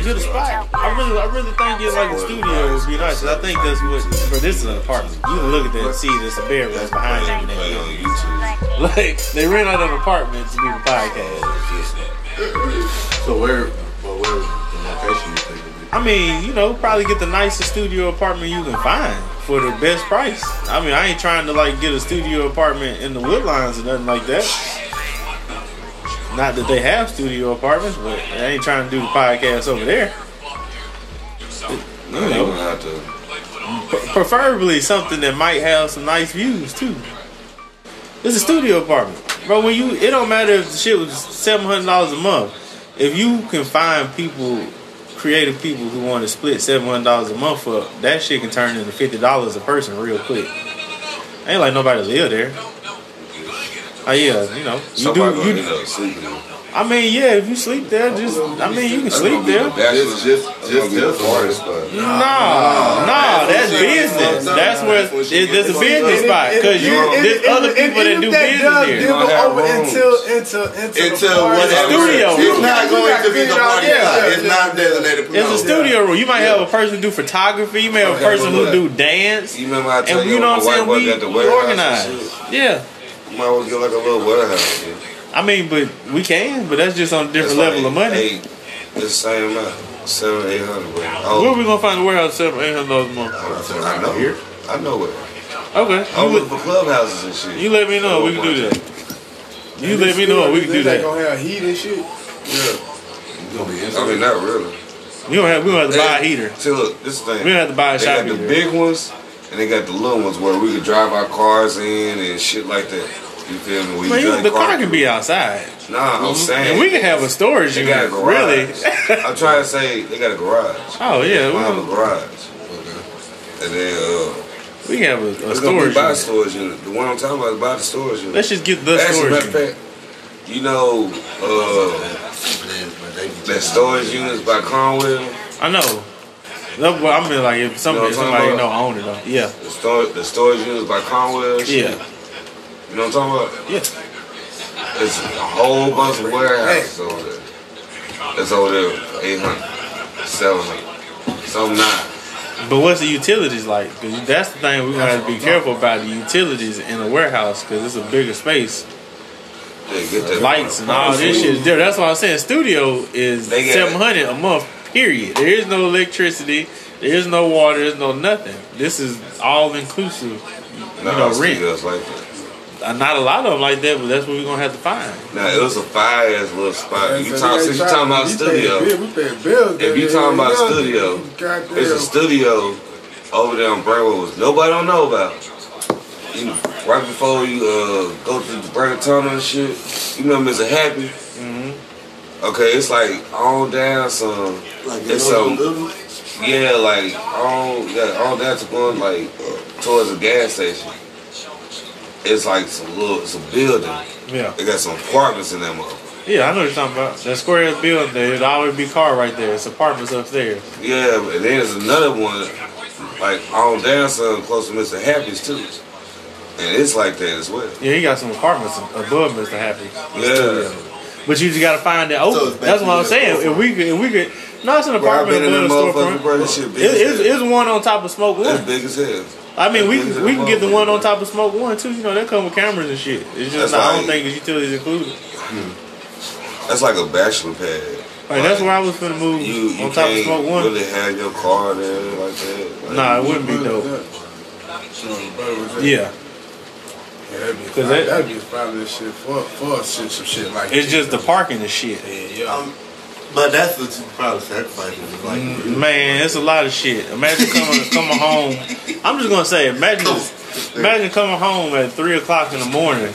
Good spot. I really, I really think getting like a studio nice. I think that's what. Bro, this is an apartment. You can look at that and see there's a bedroom that's behind everything. Like they rent out an apartment to do the podcast. So where, but where the location you think it I mean, you know, probably get the nicest studio apartment you can find for the best price. I mean, I ain't trying to like get a studio apartment in the Woodlines or nothing like that. Not that they have studio apartments, but I ain't trying to do the podcast over there. No, You know. have to. Preferably something that might have some nice views too. It's a studio apartment, bro. When you, it don't matter if the shit was seven hundred dollars a month. If you can find people, creative people who want to split seven hundred dollars a month for that shit can turn into fifty dollars a person real quick. Ain't like nobody live there. Oh yeah, you know, you Somebody do. gonna You, end up sleeping. there. I mean, yeah, if you sleep there, just I mean, you can sleep there. That's just, just, just this part. But No, no, that's business. That's where it, there's a business spot because you there's other people that do business here. Give Gonna it have over rooms. until until until until the party. whatever. studio. It's not going gotta be the figure it out, party yeah, lot. yeah. It's not designated. for It's a studio room. You might have a person do photography. You may have a person who do dance. You remember I told And you, you know what I'm saying? We, worked at the we warehouse organize. Yeah. You might well get like a little warehouse. Yeah. I mean, but we can, but that's just on a different It's level like of money. Eight, it's the same amount, seven, eight hundred. But Where oh, we gonna find the warehouse seven, eight hundred dollars a month? I know. Here? I know it. Okay, I you, look let- for clubhouses and shit. you let me know. We can do that. You let me know. We can do They that. gonna have heat and shit. Yeah. gonna be I mean, not really. We don't have. We don't have to buy a heater. See, look, this thing. We don't have to buy a They shop got the big ones, and they got the little ones where we can drive our cars in and shit like that. You feel me? Man, you- the car car can be outside, Nah, I'm saying. and we can have a storage They got a unit. Really? I'm trying to say they got a garage. Oh yeah, We have a garage. And then uh, we can have a, a it's gonna be storage unit. storage unit. The one I'm talking about is by the storage unit. Let's just get the Actually, storage unit. fact, you know uh, that storage units by Conwell. I know. No, but I mean, like if somebody, You know I'm somebody talking know own it, though. Yeah, The the storage units by Conwell. yeah, You know what I'm talking about? yeah. It's a whole bunch of warehouses over there. It's over there for 800, 700, some not. But what's the utilities like? 'Cause that's the thing we're gonna have to be careful about the utilities in a warehouse because it's a bigger space. Lights and all this shit is there. That's why I'm saying studio is seven hundred a month. Period. There is no electricity. There is no water. There's no nothing. This is all inclusive. You know, rent. like that. Uh, Not a lot of them like that, but that's what we're gonna have to find. Now it was a fire ass little spot. Man, You so talk, they since you try- talking about we studio, pay bill- We pay bills. If you there, talking about yeah, studio, goddamn. it's a studio over there on Brentwood, which nobody don't know about. You know, right before you uh, go to the Brandon Tunnel and shit, you know Mr. Happy. Mm-hmm. Okay, it's like on down some. Like It's some. Yeah, like on yeah, on down to going like towards the gas station. It's like some little, it's a building. Yeah, They got some apartments in that motherfucker. yeah, I know what you're talking about. That square building, there'd always be car right there. It's apartments upstairs. Yeah, and then there's another one, like on down some close to Mr. Happy's too. And it's like that as well. Yeah, he got some apartments above Mr. Happy's. Yeah. But you just gotta find that open. it's That's what I'm saying. a If we could, if we could, no, it's an Bro, I've apartment been in them above a motherfuckers, storefront. bro. This shit big. It, as it's, it's one on top of Smoke It's One. big as hell. I mean, we It's big as can, we can get the one on top of Smoke One too. You know, they come with cameras and shit. It's just That's not, I don't think it's utilities included. Hmm. That's like a bachelor pad. Like that's where I was finna move You, you on top of can't Smoke One. really have your car there like that. Like, Nah, it wouldn't be dope. Yeah, Yeah, that'd be, 'Cause that- that'd be probably shit for for shit, some shit like it's just the parking and shit. Yeah, yeah. Um, But that's what you probably sacrifice. Like, Mm, Man, it's a lot of shit. Imagine coming coming home. I'm just gonna say, imagine imagine coming home at three o'clock in the morning.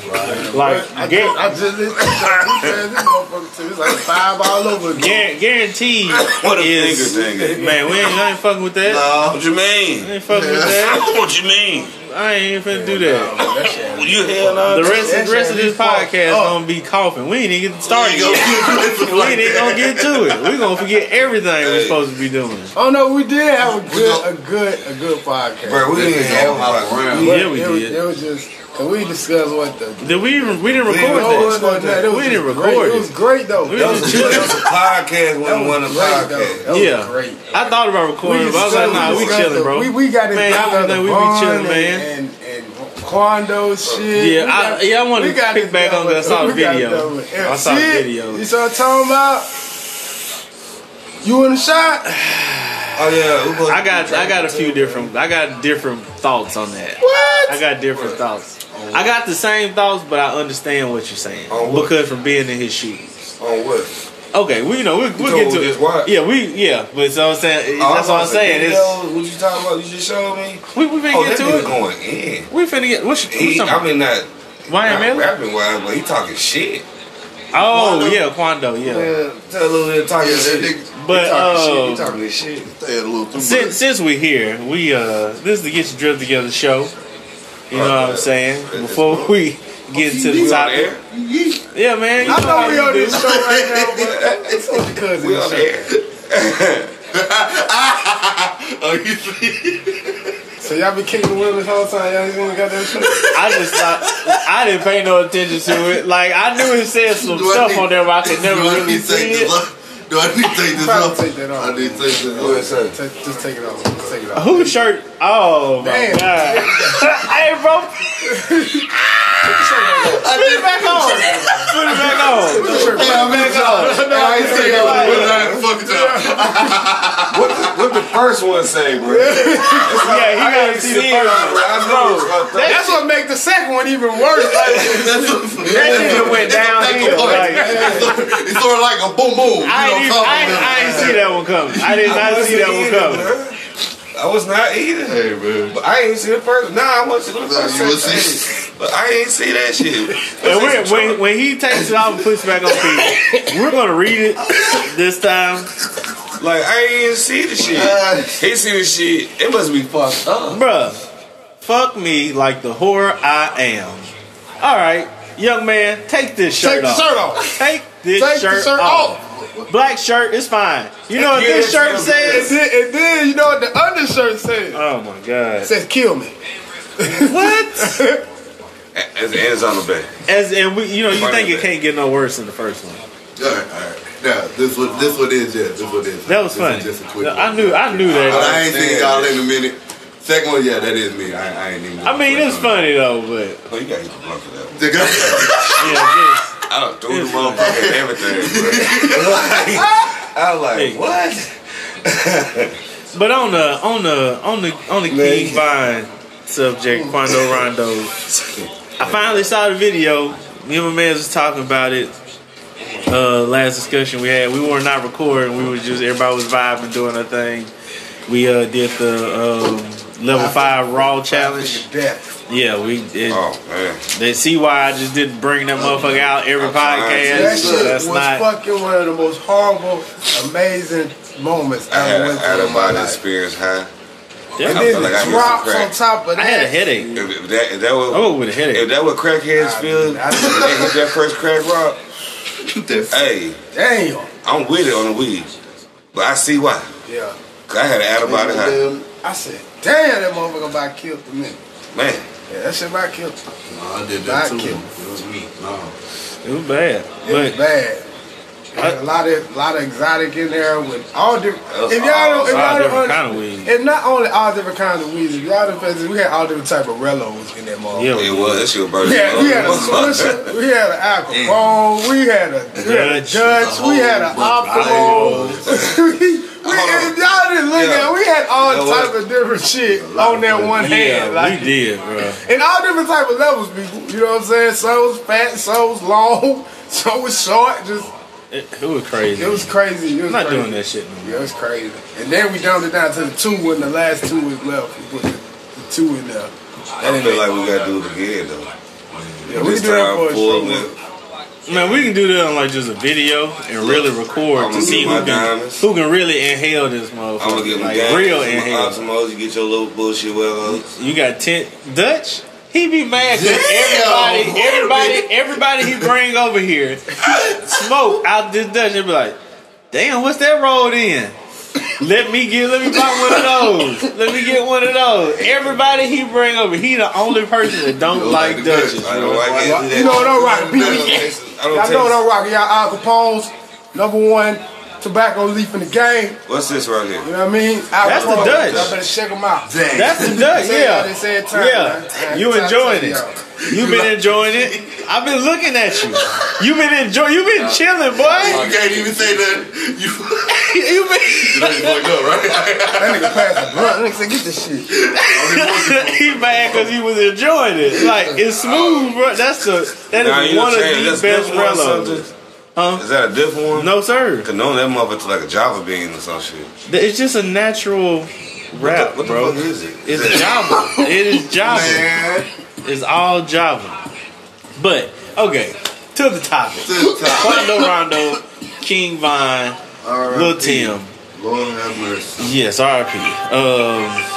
Like, I get, just, I just this motherfucker too. It's like five all over again. Guar- guaranteed What a is finger thing. man. We ain't, I ain't fucking with that. no, What you I mean? ain't fucking with that. What you mean? I ain't even finna do that. That shit. You hell no. The rest, the rest of this podcast up. gonna be coughing. We ain't even get started Go yet. get it We ain't even gonna get to it. We gonna forget everything we're supposed to be doing. Oh no, we did have a good, a good, a good podcast. Bro, we didn't This have all hop a around. Yeah, we it was, did. It was just, and we discussed what the. Did we even? We didn't We record didn't that. that. We didn't great. record It was great though. We That was, a, that was a podcast. That One was one of great, podcast. though. That was Yeah. great. I thought about recording, but I was like, nah, we chilling, bro. We, we got it Man, down I to think we be chilling, and, man. And, and Quando shit. Yeah, We I- yeah, I wanted we to pick back on that. I saw the we got it video. I saw the video. You saw what I'm talking about? You in the shot? Oh yeah, I got I got a few different I got different thoughts on that. What? I got different thoughts. I got the same thoughts, but I understand what you're saying On what? because from being in his shoes. man. On what? Okay, we you know we, we'll get to me it. Yeah, we yeah, but so I'm saying Oh, that's what I'm saying. video. What you talking about? You just showed me. we we finna Oh, get that to nigga it. going in. We finna get what's, what's He, I mean, not, Ryan not Miller? rapping wise, but he talking shit. Oh Quando? yeah, Quando yeah. Yeah, tell a little bit talking Yeah, that shit. nigga But he talking shit. uh, He talking this shit. stay a little too since much. since we here, we uh this is the Get Your Drip Together show. You know what I'm saying? Before we get into the topic, yeah, man. I know we on this show right now, but uh, it's on the cousin We on show. air. Oh, you see? So y'all been kicking the women this whole time. Y'all even got that shit. I just thought I didn't pay no attention to it. Like I knew it said some Do stuff need- on there, but I could never really to see it. Off? Do I need to take this off? take that off. I need to take this Go ahead, off. Take, just take it off. Just take it off. Whose shirt? Oh my god! hey, bro, put it back on. Put it back on. Hey, I'm in charge. No, I ain't Hey, saying I'm that. putting it out the fucking job. What the, what the first one say, bro? Yeah, he gotta see see the it, first bro. one. I know it's. That's what make the second one even worse. Like, That shit went downhill. Like, It's sort of like a boom boom. I know, ain't, even, coming I, ain't, down. I ain't see that one coming. I did not see that one coming. I was not either. Hey, man. But I ain't see the first. Nah, I want to see the Nah, first. you see. But I ain't see that shit. And when, when, when he takes it off and puts it back on people, we're gonna read it this time, Like I ain't even see the shit. Uh, He see the shit. It must be fucked up. bruh. Fuck me like the whore I am. All right, young man, take this shirt take the shirt off. Take this Take shirt, the shirt off. off. Black shirt is fine. You know what Yeah, this shirt it's- And says? then, and then you know what the undershirt says? Oh my god. It says kill me. What? As the ends on the bed. As and we, you know, you think it can't get no worse than the first one. all right, all right. Now, this what this what is, yeah. This what is. That was This funny. is Just a quick I one. knew, I knew But that. I ain't seen y'all in a minute. Second one, yeah, that is me. I, I ain't even. I mean, it's funny though, but Oh, you got to eat the blunt for that one. The guy- yeah, just. I done threw the motherfucker everything, bro. like, I was like, Hey. what? But on the on the on the on the King Von subject, Quando Rondo, I finally saw the video. Me and my man was talking about it. Uh, last discussion we had, we were not recording. We were just everybody was vibing, doing a thing. We uh, did the um, level five raw challenge. Death. Yeah, we did. Oh, man. They see why I just didn't bring that motherfucker out every I'm podcast. That shit That's was not. fucking one of the most horrible, amazing moments I had I an went through out-of-body life. experience high. Yeah, And then like I the drops on top of that. I had a headache. If, if that, if that was, Oh, with a headache. if that what crackheads feel, I- if they hit that first crack rock, hey, Damn. I'm with it on the weed. But I see why. Yeah. 'Cause I had an out-of-body high. I said, damn, that motherfucker about killed me. Man, Yeah, that shit about killed. No, I did Back that too. kill. It was me. No. It was bad. It was bad. Had a lot of lot of exotic in there with all different. If y'all don't, if all y'all different don't, kind of weed. and not only all different kinds of weeds, if y'all don't, we had all different type of relos in that motherfucker. Yeah, it was. That shit was burning. We had, we had a Swisher, we had an Al Capone, we had a, we had a Dutch. Dutch, we had an Optimo. we, if y'all didn't look Yeah. at. We had all You know type what? of different shit on that one hand. Yeah, Like, we did, bro. and all different type of levels, people. You know what I'm saying? Some was fat, some was long, some was short. Just It, it was crazy. it was crazy. It was I'm not crazy. doing that shit no Yeah, more. it was crazy. And then we dumped it down to the two when the last two was left. We put the, the two in there. I feel like we gotta do it again though. Yeah, we this do that time for a full show. with Man, we can do that on like just a video and really record I'ma see who can, diamonds. who can really inhale this I'm gonna motherfucker. get Like real inhale. Optimos, you get your little bullshit well. You got ten Dutch. He be mad because everybody, everybody, everybody he bring over here smoke out this Dutch. They be like, "Damn, what's that rolled in?" Let me get, let me buy one of those. Let me get one of those. Everybody he bring over, he the only person that don't Don't like like the Dutch. I don't like it. You know what I'm rocking, I people? don't taste- I don't Y'all know what I'm rocking. Y'all Al Capone's number one tobacco leaf in the game. What's this right here? You know what I mean? Al That's the Capone. Dutch. Y'all better check them out. Dang. That's the Dutch, Say they yeah. say it time, Yeah, man. Man, you time enjoying it. y'all. You been enjoying it. I've been looking at you. You've been enjoying. You've been chilling, boy. You can't even say that. You, You been. you know you fucked up, right? That nigga passed the blunt. That nigga said, get this shit. he mad because he was enjoying it. Like it's smooth, bro. That's the that is Nah, one of the best different relos. something? Huh? Is that a different one? No sir. Cause no, that motherfucker like a Java bean or some shit. It's just a natural rap, what the, bro. fuck is it? It's Java. It is Java. Man. It's all Java. But okay, to the topic. To the top. Quando Rondo, King Von, R.I.P. Lil Tim. Lord have mercy. Yes, RP. Um,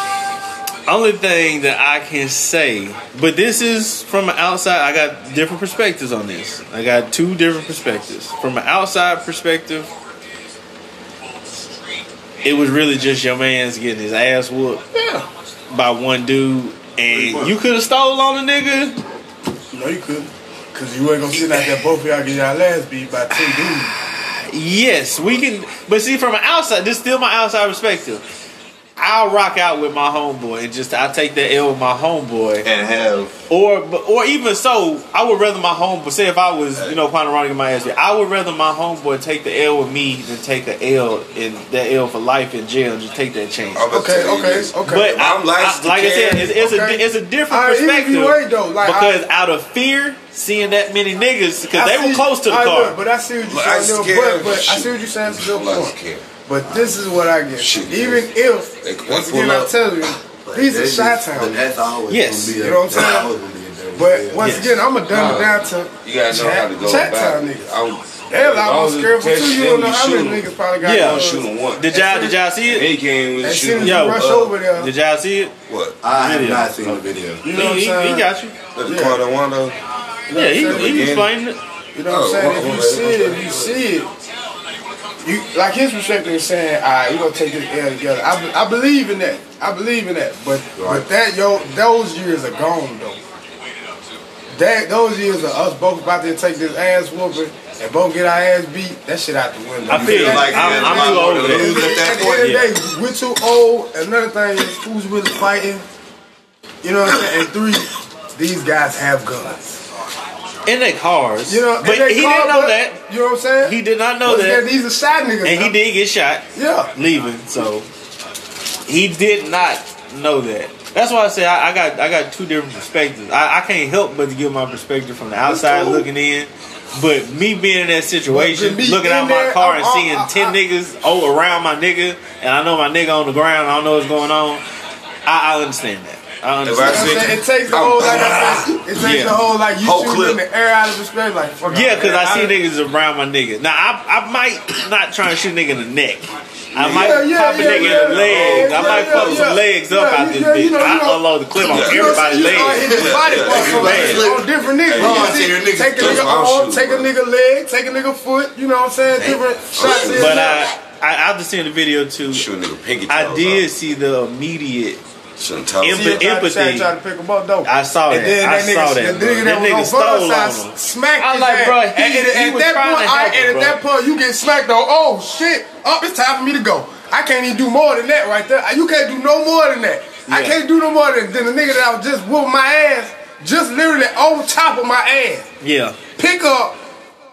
only thing that I can say, but this is from an outside. I got different perspectives on this. I got two different perspectives. From an outside perspective, it was really just your man's getting his ass whooped Yeah. by one dude, and you could have stole on the nigga. No, you couldn't. Cause you ain't gonna sit out there both of y'all get y'all ass beat by two dudes. Yes, we can. But see, from an outside, this is still my outside perspective. I'll rock out with my homeboy and just I take that L with my homeboy. And have Or or even so, I would rather my homeboy say if I was you know Quantum running my ass, I would rather my homeboy take the L with me than take a L in that L for life in jail and just take that chance. I'm about to Okay, okay, okay. But I, I'm licensed I- like I said, it's, it's Okay. a it's a different I- even perspective you ain't, though, like, because I- out of fear, seeing that many niggas because I they were close to the I car. look, but I see what you're But I saying, scared but, but I see what you're saying. It's a good I'm not point. Scared. But this is what I get. Shit, Even man. if, They- they once pull again, I tell you, he's a That's shot just- But town. that's always Yes. gonna be a, You know what I'm saying? that's always gonna be a dirty But once Yes. again, I'm gonna dumb it down to You gotta know how to go chat about town it. niggas. I'm, Hell, I as long was as scared for catch two. You don't know how shoot many 'em. niggas probably got. Yeah. uh, Don't shoot him once. Did y'all did y'all see it? He came with As shoot soon as him. you Yo, rush uh, over there, Did y'all see it? What? I have not seen the video. you know what I'm he, he, saying? he got you. That's the Yeah. car that Wando. Yeah, he, saying? he explained it. You know what I'm Oh, saying? oh, If you oh, see it, if you see it, you like his perspective is saying, all right, you gonna take this L together. I, be- I believe in that. I believe in that. But Right. but that yo, those years are gone though. That those years of us both about to take this ass whooping and both get our ass beat. That shit out the window. I feel like I'm- that- I'm that- too old for that. At Lose at that the point, end of the day, we're too old. Another thing is who's really fighting. You know what I'm saying? And three, these guys have guns. In their cars. You know, but he call- didn't know but- that. You know what I'm saying? He did not know Once again, that. These are shot niggas. And he did get shot Yeah. leaving, so he did not know that. That's why I say I, I got I got two different perspectives. I, I can't help but to give my perspective from the outside looking in. But me being in that situation, looking in out my there, car I'm- and I'm- seeing I- ten I- niggas oh around my nigga, and I know my nigga on the ground, I don't know what's going on. I, I understand that. I If I understand. What I'm saying? It takes the whole, like I said, it takes Yeah. the whole, like, you Whole shooting clip. in the air out of respect, like, fuck Yeah, because man. I see niggas around my nigga. Now I, I might not try and shoot a nigga in the neck. I might Yeah, yeah, pop a yeah, nigga in the yeah. legs. I Yeah, might yeah, fuck yeah. some legs up Yeah, out this yeah, you bitch. know, I unload the clip on Yeah. You know what I'm everybody's saying? You start legs. hitting body Yeah, parts on, different niggas. Hey, You yeah, see, see your niggas take a nigga arm, take a nigga leg, take a nigga foot. You know what I'm saying? Different oh, shots. But there. I, I after seeing the video too, Shoot a nigga pinky I did off. see the immediate. Shouldn't tell him. Empa- See, I tried to- empathy. tried to pick him up, though. I saw And that. then I that nigga, saw that. The nigga That that was nigga on stole both on sides him. smacked I his like, bro, he- and, and, he at was that trying point, to I, him, and at bro. that point, you get smacked though. Oh shit! Up, it's time for me to go. I can't even do more than that right there. You can't do no more than that. I can't do no more than, than the nigga that was just whooping my ass, just literally on top of my ass. Yeah, Pick up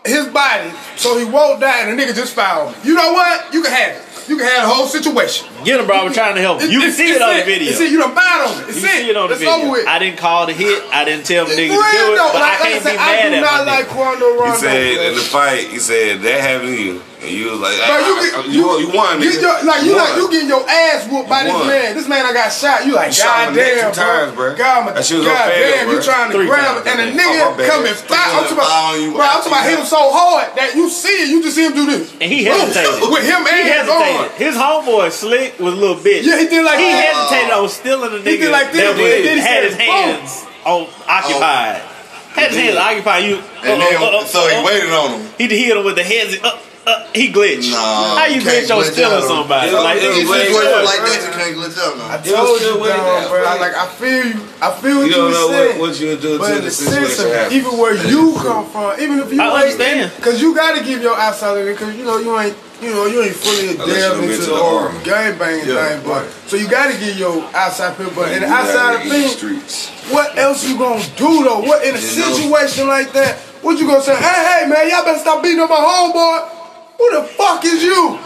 his body so he won't die, and the nigga just fouled me. You know what? You can have it. You can have the whole situation. get him, bro. I'm trying to help him. You can see it's it on the video. It's it. You done bad on it. It's You it. see it on the it's video. with. I didn't call the hit. I didn't tell the nigga to do it, though, but like, I can't said, be I mad do at not my like nigga. Quando Rondo. He said in the fight, he said that happened to you. And you was like, Bro, you, get, ah, you, won- you won, you, nigga. you- like you, like won. you getting your ass whooped by You this man. This man I got shot. You like, You God damn, two times, bro. bro. God, my, That shit was God fail, damn, you trying to Three grab times, it, and I a think. nigga Oh, coming fire. I'm talking on about, you bro, I'm talking about after him so hard that you see it, you just see him do this. And he hesitated. With him and He his arm. hesitated. His homeboy Slick was a little bitch. Yeah, he did like he that. hesitated on stealing the He did like this, that and then he had his hands on occupied. Had his hands occupied. You And uh, then, uh, uh, so he uh, waited on him. He hit him with the hands. Uh, uh, he glitched. Nah, How you you can't glitch on stealing out somebody? Yeah, like yeah, nigga, If wait, you glitch glitch like that, you can't glitch out I now. It told still you, waiting dog, out, bro. bro. I, like I feel you. I feel what You you, don't know saying. what, what you would do But until in the the sense situation of happens. even where you come from, even if you I ain't, understand. because you got to give your outside in it, because you know you ain't, you know you ain't fully Unless delved you into into the the whole army. gang banging Yeah, thing, but right. so you got to give your outside people. But in the outside of eat things, streets. what else you gonna do though? What in a You know. situation like that? What you gonna say? Hey, hey, man, y'all better stop beating up my homeboy. Who the fuck is you?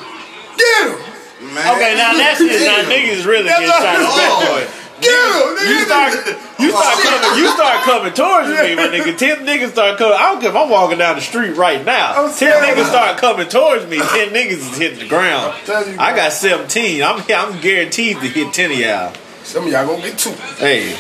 Get him. Man. Okay, now that's it. Now niggas really get That's shot in the not- back Oh. point. Get him. You nigga. start, you oh, start coming, you start coming towards me, my nigga. Ten niggas start coming. I don't care if I'm walking down the street right now. I'm Ten saying- niggas start coming towards me. Ten niggas is hitting the ground. you, I got seventeen. I'm I'm guaranteed to hit ten of y'all. Some of y'all gonna get two. Hey,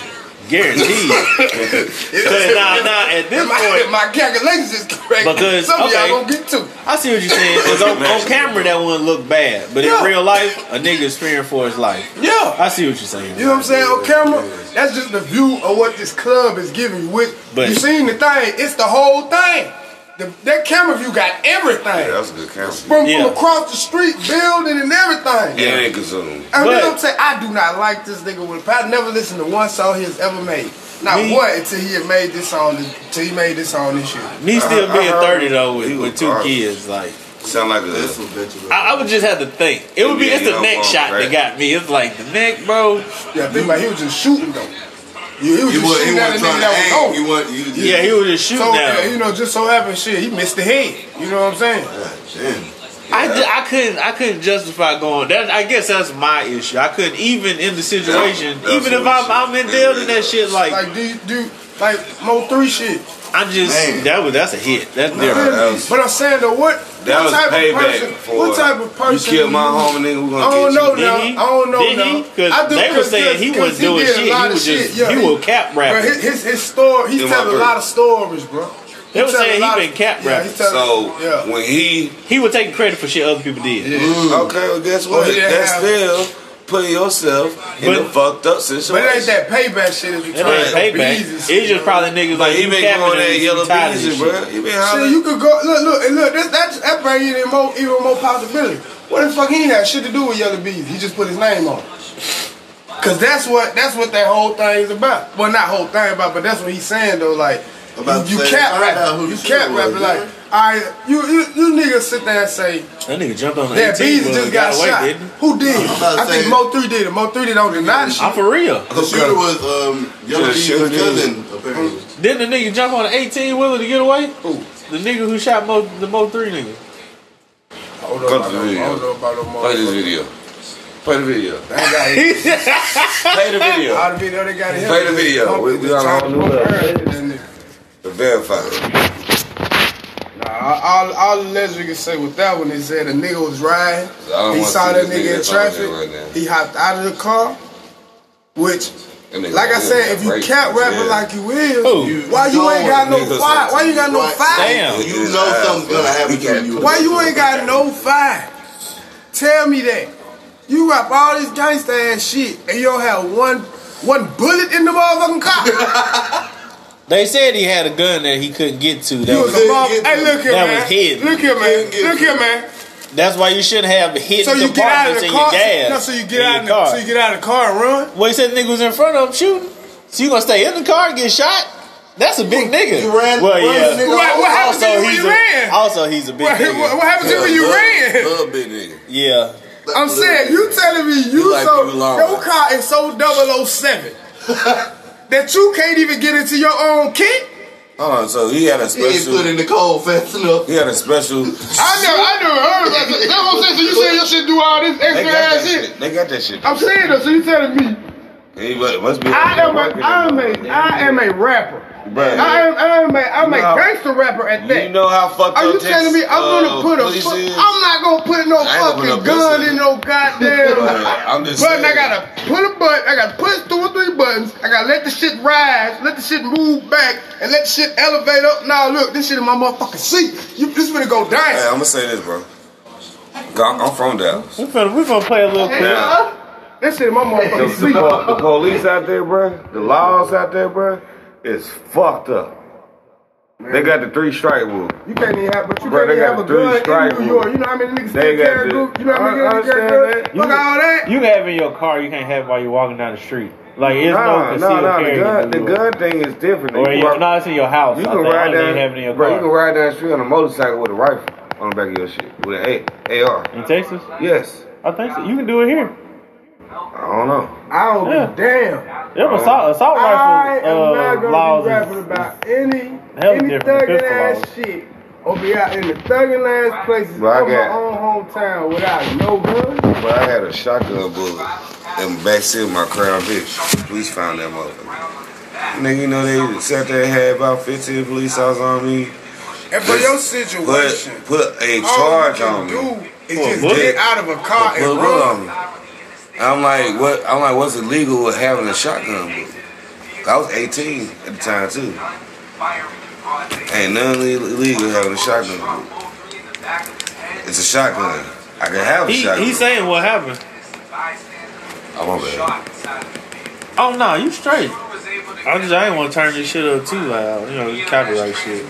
guaranteed. Cause now, now at this my, point, my calculations is correct. Because, some of okay. y'all gonna get two. I see what you're saying. Cause on, on camera that wouldn't look bad, but in real life, a nigga is fearing for his life. Yeah. I see what you're saying. You know what I'm saying? On camera, that's just the view of what this club is giving you. Which But- you seen the thing, it's the whole thing. The, that camera view got everything. Yeah, that's a good camera. From, Yeah. from across the street, building and everything. And it consumed. And But- you I'm saying? I do not like this nigga with I never listened to one song he has ever made. Not Me- one until he had made this song until he made this song this year. Me still I- I being heard 30 though with, with two garbage. kids, like Sound like a. That's some bitch. I, I would just have to think. It would be it's the you neck know, shot that got me. It's like the neck, bro. Yeah, think about it, he was just shooting though. Yeah, he was He just shooting he at a nigga that was aim. on. He wasn't. You just, Yeah, he was just shooting So, down. yeah, you know, just so happened, shit, he missed the head. You know what I'm saying? Damn. I, ju- I couldn't I couldn't justify going. That I guess that's my issue. I couldn't even in the situation, That's even if I'm I'm in should- deal to that shit. Like Like, do you do like Mo three shit? I just Man. that was that's a hit. That's different. that was- but I'm saying though, what That what was type of person? what type of person? You killed my homie, nigga. We I gonna don't get know you. now. Did? I don't know Did now. he? 'Cause I do- they were saying he wasn't doing did a shit. lot He was just- Yeah, he was cap Bro, rapping. his, his, his story, he's In telling a lot of stories, bro. They were saying he of- been cap yeah, rapping. he's telling- So yeah. when he He was taking credit for shit other people did. okay, well guess what? he didn't That's have- still putting yourself in But- a fucked up situation. But it ain't that payback shit as you It trying to payback. bees and It's just probably niggas But like he you been capping going that you yellow tired beezy, bro. shit. He been Shit, hollering. you could go look, look, and look. That that, that bring you in more, even more possibility. What the fuck he ain't had shit to do with Yellow Bees? He just put his name on. it. Cause that's what that's what that whole thing is about. Well, not whole thing about, but that's what he's saying though. Like About you, to you say, cap rap, who you the cap shooter rap was, like. yeah. All right, you, you you niggas sit there and say That nigga jumped on the that 18 Bees just and got, away, shot. didn't? Who did? I'm about to I think Mo three did it. Mo three did on the shit. I'm for real. The shooter was um, Yellow Yeah, Bee's shooter. cousin, apparently. Didn't the nigga jump on an 18 wheeler to get away? Who? The nigga who shot Mo, the Mo 3 nigga. Hold up, Cut about the no- video. hold up about no Play this video. Play the video. They ain't got. Play the video. All the video they got. Play the video. We- we on a whole new level. The verify. Nah, all, all the legend can say with that one is that a nigga was riding. I He saw that nigga in that's on there traffic. right he hopped out of the car, which, like I said, if you can't rap Yeah. like you is, Who? why you ain't got no Niggas fight? Why you got no Right. fight? Damn. You know something's gonna happen to you. Why you ain't got no fight? Tell me that. You rap all this gangsta ass shit and you don't have one one bullet in the motherfucking car. They said he had a gun that he couldn't get to. That You was, was a mother- Hey, look here, that man. was hidden. Look here, man. Look here, man. that's why you shouldn't have hidden So you get out of the in car. your gas. No, so you get out of the, car. so you get out of the car and run. well, he said the nigga was in front of him shooting. So you gonna stay in the car and get shot? That's a big nigga. You ran- well, ran yeah. the nigga What- what happened to you when he's you a, ran? Also, he's a big What, nigga. what, what happened to you when you Love- ran? Love big nigga. Yeah. I'm saying you telling me you so long. your car is so 007 that you can't even get into your own kit. Hold on, so he had a special. He ain't put in the cold fast enough. He had a special. I never, I never heard about that. That's what I'm saying. So you saying your shit do all this extra ass shit? shit. They got that shit. I'm saying that. So you telling me He must must be. I am a, I am a, I am a rapper. Bruh. I am, I am a, I'm a You know- gangster rapper at that. You know how fucked Are up you telling me I'm uh, gonna put a police foot? is? I'm not gonna put no I put fucking no gun in no goddamn Bruh, I'm just button. I gotta put a button. I gotta push two or three buttons. I gotta let the shit rise, let the shit move back, and let the shit elevate up. Now look, this shit in my motherfucking seat. You this finna go Hey, down. I'm gonna say this, bro. I'm I'm from Dallas. We finna, we finna play a little clip. Now, This shit in my the, motherfucking the, seat. po- the police out there, bro, the laws out there, bro, is fucked up. They got the three strike rule. You can't even have, but you Bro, can't even have a three gun in New rule. York. You know how many niggas They still got carry the- group? You know how many I niggas carry understand guns? that. Fuck all that. You can have it in your car. You can't have while you're walking down the street. Like it's no Nah, concealed nah, nah. The carry. gun, in the New York. gun thing is different. Or You your, walk- no, it's in your house. You I can ride down, you have in your bro. car. You can ride down the street on a motorcycle with a rifle on the back of your shit with an A- AR. in Texas? Yes, I think so. You can do it here. I don't know. I don't Yeah. give a damn. Them assault, assault I rifle am not uh, gonna laws. be is- rapping about any Hell any thugging ass laws. shit or be out in the thugging ass places Bro, I of my own hometown without no gun. But I had a shotgun bullet in the back seat of my Crown Vic. The police found that motherfucker. Nigga, you know they sat there and had about 15 police officers on me. And for your situation, Put, put a all charge you on me. do is just get out of a car a and bullet run. I'm like, what? I'm like, what's illegal with having a shotgun? I was 18 at the time too. Ain't nothing illegal having a shotgun. It's a shotgun. I can have a He, shotgun. he's saying what happened. Oh my bad. Oh no, you straight. I just I ain't want to turn this shit up too loud. You know, copyright shit.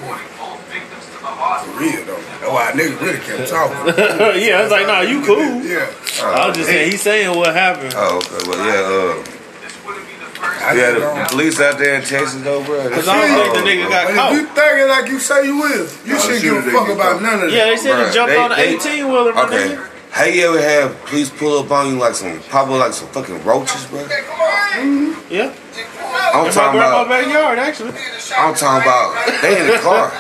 For real though. That's why niggas really kept talking. yeah, I was like, nah, you cool. Yeah. I was just saying, he's saying what happened. Oh, okay. Well, yeah, uh, I yeah, the, don't- police out there in Texas, though, bro. Cause I don't think the nigga got But if caught. you thugging like you say you is, you No, shouldn't give a fuck about caught. none of that. Yeah, they said Bruh, he jumped they- on the 18 wheeler, my Okay. nigga. How you ever have police pull up on you like some, probably like some fucking roaches, bro? Yeah, I'm in talking grandma's about, backyard actually. I'm talking about, they in the car.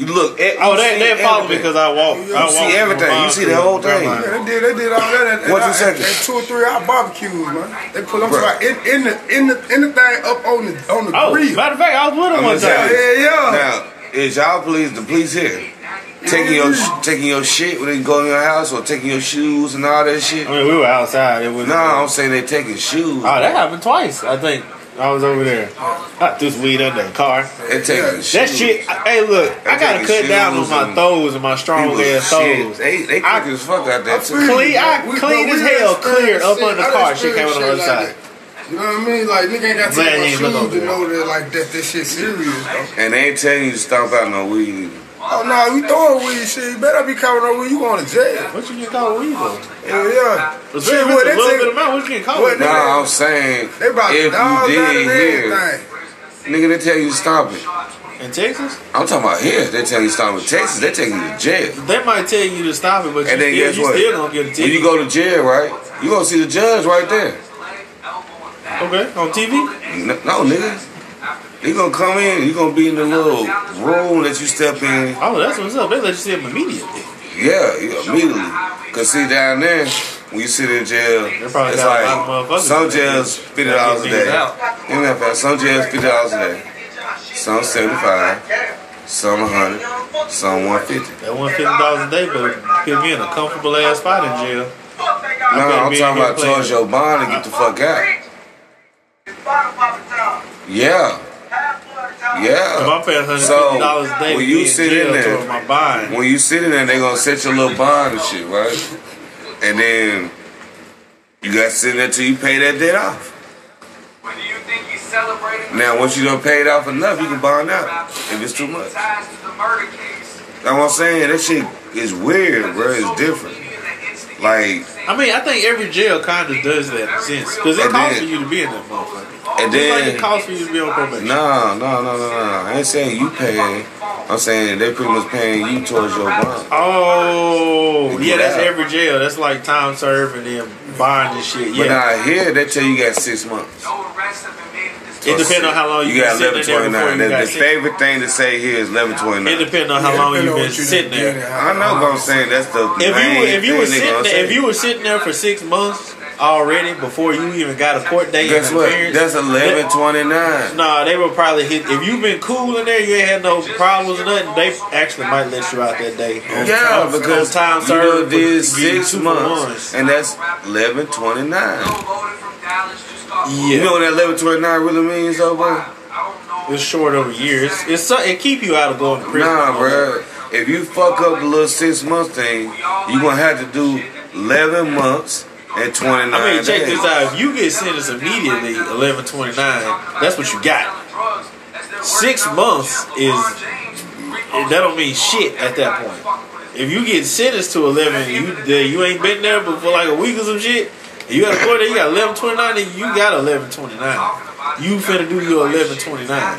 You look, at, Oh, you they see they follow me because I walk. I walk see everything. You see the whole thing. Yeah, they did. They did all that at, What at, you at, two or three hour barbecues, man. They put them Bruh. right in, in the in the in the thing up on the on the Oh, grill. matter of fact, I was with him I'm one time. Yeah, yeah. Now, is y'all police, the police here, taking your taking your shit when they go in your house or taking your shoes and all that shit? I mean, we were outside. It was. No, I'm saying they taking shoes. Oh, that happened twice. I think I was over there. I threw some weed under the car. They taking shoes. That shit. Hey, look, I gotta cut down on my and thighs and my strong People, ass shit, toes. They they I- as fuck out there I too. Clean- I we- clean as hell, done clear experienced up under the car. done Shit came on the other shit side. that. You know what I mean? Like nigga ain't got to Glad take you my shoes over to there. know that like that this shit serious though. And they ain't telling you to stomp out no weed. Either. Oh no, we throwing weed shit. You better be coming on weed. You going to jail? What you get caught with weed though? Hell yeah. It's Shit, a what they little take- bit of amount. What you get caught What with? they- No, I'm saying They about if you out did here, nigga, they tell you to stop it. In Texas, I'm talking about here. They tell you to stop in Texas. They take you to jail. they might tell you to stop it, but you, And then still, guess you what? still gonna get a ticket. When you go to jail, right? You gonna see the judge right there. okay, on TV. No, no nigga. You gonna come in. You gonna be in the little room that you step in. Oh, that's what's up. They let you see him immediately. Yeah, yeah, immediately. Cause see down there, when you sit in jail, it's probably got a lot of like some jails fifty dollars a Get niggas day. out. Ain't that fast? Some jails fifty dollars a day. Some seventy five. Some a hundred. Some one fifty. That one fifty dollars a day, but put me in a comfortable ass spot in jail. No, better I'm talking about playing. towards your bond and get the fuck out. Yeah. If Yeah. I'm paying hundred So, fifty dollars a day when you be in sit in there- toward my bond, When you sit in there, they gonna set your little bond and shit, right? And then you got to sit in there till you pay that debt off. When do you think he's celebrating? Now, once you done paid off enough, you can bond out if it's too much. Ties to the murder case. That's what I'm saying. That shit is weird, bro. It's different. Like, I mean, I think every jail kind of does that in a sense because it And costs then- for you to be in that motherfucker. and then, like it then, costs for you to be on probation. no, no, no, no, no. I ain't saying you paying. I'm saying they pretty much paying you towards your bond. Oh, yeah, that's out. every jail. That's like time served and then bond and shit. But Yeah, now here, they tell you you got six months. No arrests have been made at this it depends on how long You you got been sitting in there before 1129. The, got the six. favorite thing to say here is eleven twenty nine. It 1129. depends on how Yeah, long you've been you sitting there. I know, but I'm saying that's the If you were, if you were sitting there, if you were sitting there for six months already before you even got a court date Guess and what? appearance. That's eleven twenty nine. Nah, they will probably hit. If you've been cool in there, you ain't had no problems or nothing. They actually might let you out that day. Yeah, time- because on time served done for- did six two for months, and that's eleven twenty nine. Loaded from Dallas, just got Yeah, You know what that eleven twenty nine really means, though, bro? I don't know. it's short of years. It's, it's so- it keep you out of going to prison. Nah, bro. If you fuck up the little six months thing, you gonna have to do eleven months and twenty nine I mean, check days. this out. If you get sentenced immediately, eleven twenty nine, that's what you got. Drugs, that's their Six months is that don't mean shit at that point. If you get sentenced to eleven, you there, you ain't been there but for like a week or some shit. And You got a court there, you got eleven twenty nine, and you got eleven twenty nine. You finna do your eleven twenty nine.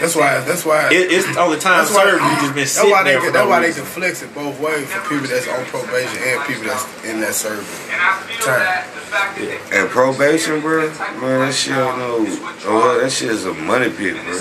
That's why. That's why. It, it's only time That's why, served. You just been that's why they there for can, that's no why they can flex it both ways for people that's on probation and people that's in that service. And Time. that the fact that they And probation, bro, man, that shit don't know. Oh, well, that shit is a money pit, bro.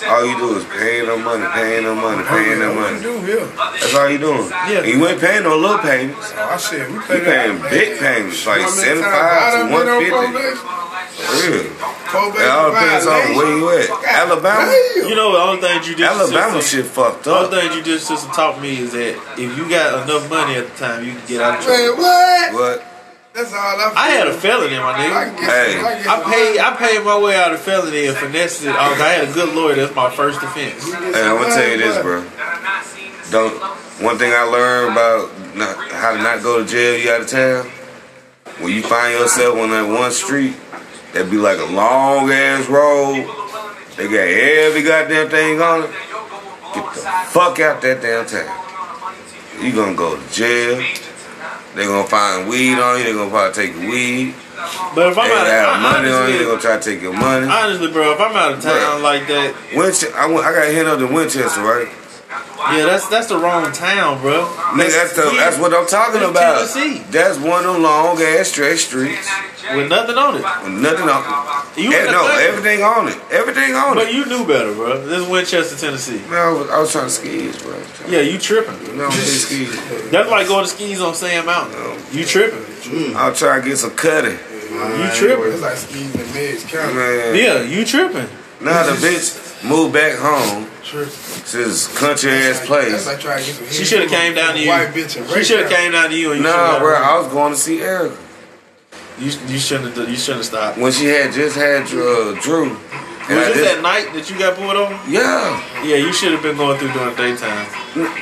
Same can be said All you do is paying them money, paying them money, paying them What money. do here? That's all you doing. Yeah. And you ain't paying no little payments. Oh, shit, we You paying that. big payments, like You know 75 times to done been on 150. Real. Probation It all depends on where you at. Alabama, Damn. You know, the only thing you did. Alabama system, shit fucked up. the only up. thing judicial system taught me is that if you got enough money at the time, you can get out of trouble. Man, what? What? That's all I. I had a feel. felony, my I nigga. can Hey. I I paid I paid my way out of felony and finessed it. I, was, I had a good lawyer. That's my first offense. get Hey, I'm gonna tell you this, bro. that are not seen the Don't. One thing I learned about not, how to not go to jail, you out of town. When you find yourself on that one street, that be like a long ass road. They got every goddamn thing on it. Get the fuck out that damn town. You gonna go to jail. They gonna find weed on you. They gonna probably take your weed. But if I'm out of money on you. They honestly, gonna try to take your money. honestly, bro, if I'm out of town like that, Winchester, I, went, I got hit up in Winchester, right? yeah, that's that's the wrong town, bro. Nigga, that's the, that's what I'm talking about. Tennessee. That's one of them long ass stretch streets with nothing on it. with nothing on it. You Eh, no, Kentucky. everything on it. Everything on But it. But you knew better, bro. This is Winchester, Tennessee. Man, I was, I was trying to skis, bro. Yeah, you tripping. No, I'm skis. That's like going to skis on Sand Mountain. You tripping. I'll try to get some cutting. You tripping. It's like skis in Meigs County. Man, Yeah, you tripping. now the bitch moved back home Tripping. to this country ass That's place. like trying to get some. She should have came down to you. White bitch and She should have came down to you and you Nah, bro. I was going to see Erica You, you shouldn't have. You shouldn't have stopped. when she had just had uh, Drew. And Was I this that night that you got pulled over? yeah, Yeah, you should have been going through during the daytime.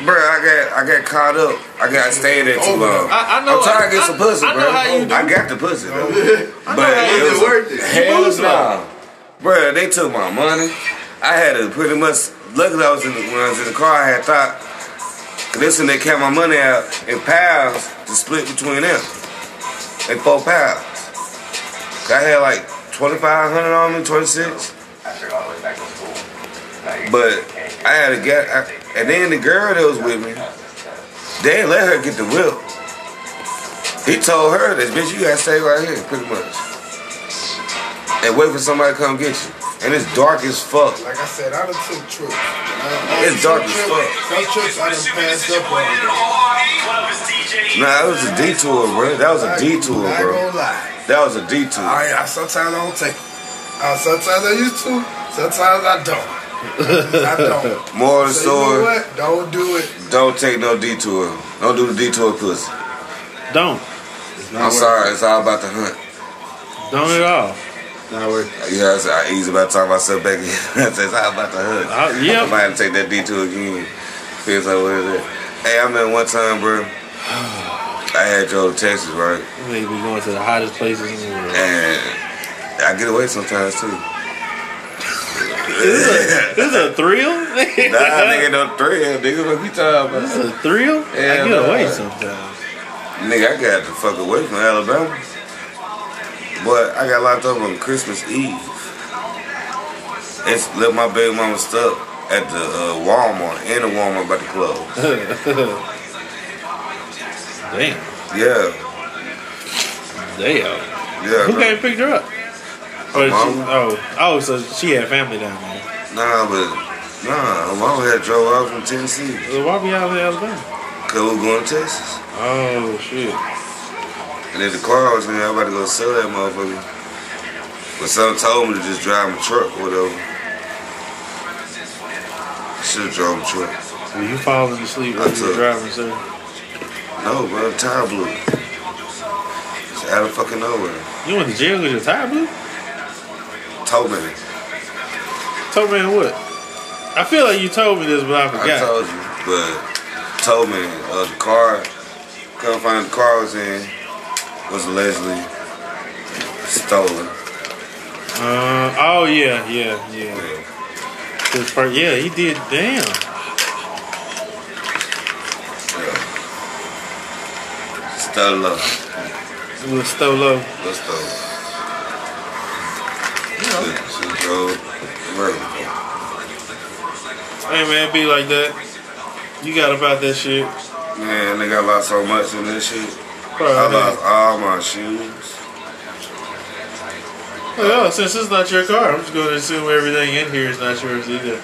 bro, I got I got caught up. I got stayed there too long. I, I know. I'm trying to get I- some pussy, I, I bro. know how you do. I got the pussy though. I know But how it was worth it. Hell no. Bro, they took my money. I had to pretty much, luckily I was in the, when I was in the car, I had thought, cause this and they kept my money out in pounds to split between them. In four pounds. I had like 2500 on me, 26. But I had to get, I, and then the girl that was with me, they didn't let her get the whip. He told her this bitch, you gotta stay right here, pretty much. And wait for somebody to come get you. And it's dark as fuck. Like I said, I done took trips. I, I It's dark as fuck. Some trips I done passed up on. Nah, it was a detour, bro. That was a detour, I ain't bro. gonna. That was a detour. I, I sometimes I don't take it. Uh, sometimes I used to. Sometimes I don't. I don't. More of the So you know story, what? Don't do it. don't take no detour. Don't do the detour pussy. Don't. I'm sorry, it's all about the hunt. Don't at all. Not worth Yeah, I said, I easy about to talk myself back in. I said, it's all about the hunt. Uh, I yep. might have to take that detour again. Feels like what is it? Hey, I remember one time, bro. I had drove to Texas, right? We be going to the hottest places in the world. And I get away sometimes too. This is a thrill. Nah, nigga, no thrill, nigga. What we talking about? This is a thrill. Yeah, I get away sometimes. Nigga, I got the fuck away from Alabama. But I got locked up on Christmas Eve. It's left my baby mama stuck at the uh, Walmart, in the Walmart by the close. Damn. Yeah, Damn. yeah. Who came and picked her up? Or did she, oh, oh, so she had family down there. Nah, but nah, her mama had drove out from Tennessee. So why be out in Alabama? Cause we going to Texas. Oh shit. And then the car was in there, I about to go sell that motherfucker. But someone told me to just drive my truck or whatever. Should have drove my truck. Were you falling asleep while you were driving, sir? No, bro, tire blew. It's out of fucking nowhere. You went to jail because your tire blew? Told me. Told me what? I feel like you told me this, but I forgot. I told you, but told me uh, the car, couldn't find the car I was in, was allegedly stolen. Uh, oh yeah, yeah, yeah. Yeah. Part, yeah, he did. Damn. Stolen up. It was Stolo. Let's go. She drove murder. Hey man, be like that. You got about that shit. Man, nigga, I lost so much in this shit. I lost all my shoes. Oh, well, since it's not your car, I'm just going to assume everything in here is not yours either.